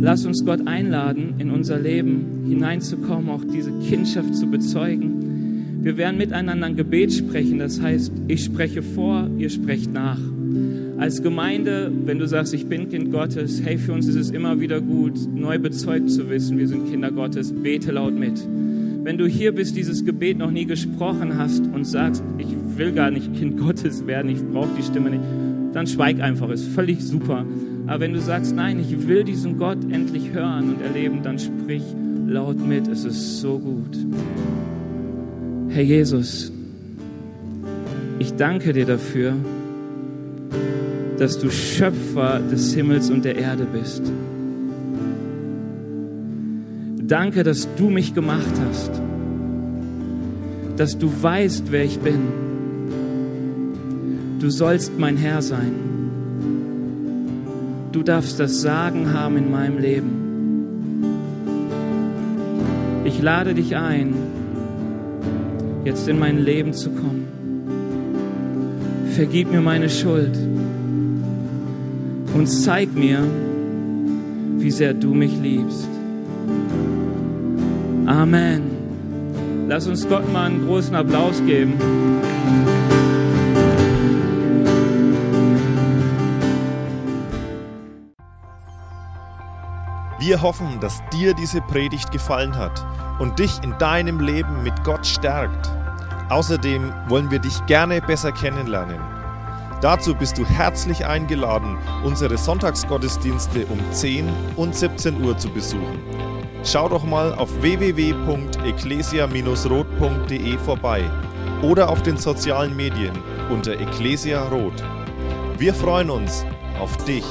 Lass uns Gott einladen, in unser Leben hineinzukommen, auch diese Kindschaft zu bezeugen. Wir werden miteinander ein Gebet sprechen, das heißt, ich spreche vor, ihr sprecht nach als Gemeinde, wenn du sagst, ich bin Kind Gottes, hey, für uns ist es immer wieder gut, neu bezeugt zu wissen, wir sind Kinder Gottes, bete laut mit. Wenn du hier bist, dieses Gebet noch nie gesprochen hast und sagst, ich will gar nicht Kind Gottes werden, ich brauche die Stimme nicht, dann schweig einfach, ist völlig super. Aber wenn du sagst, nein, ich will diesen Gott endlich hören und erleben, dann sprich laut mit, es ist so gut. Herr Jesus, ich danke dir dafür, dass du Schöpfer des Himmels und der Erde bist. Danke, dass du mich gemacht hast, dass du weißt, wer ich bin. Du sollst mein Herr sein. Du darfst das Sagen haben in meinem Leben. Ich lade dich ein, jetzt in mein Leben zu kommen. Vergib mir meine Schuld und zeig mir, wie sehr du mich liebst. Amen. Lass uns Gott mal einen großen Applaus geben. Wir hoffen, dass dir diese Predigt gefallen hat und dich in deinem Leben mit Gott stärkt. Außerdem wollen wir dich gerne besser kennenlernen. Dazu bist du herzlich eingeladen, unsere Sonntagsgottesdienste um 10 und 17 Uhr zu besuchen. Schau doch mal auf www.ecclesia-rot.de vorbei oder auf den sozialen Medien unter Ecclesia Rot. Wir freuen uns auf dich.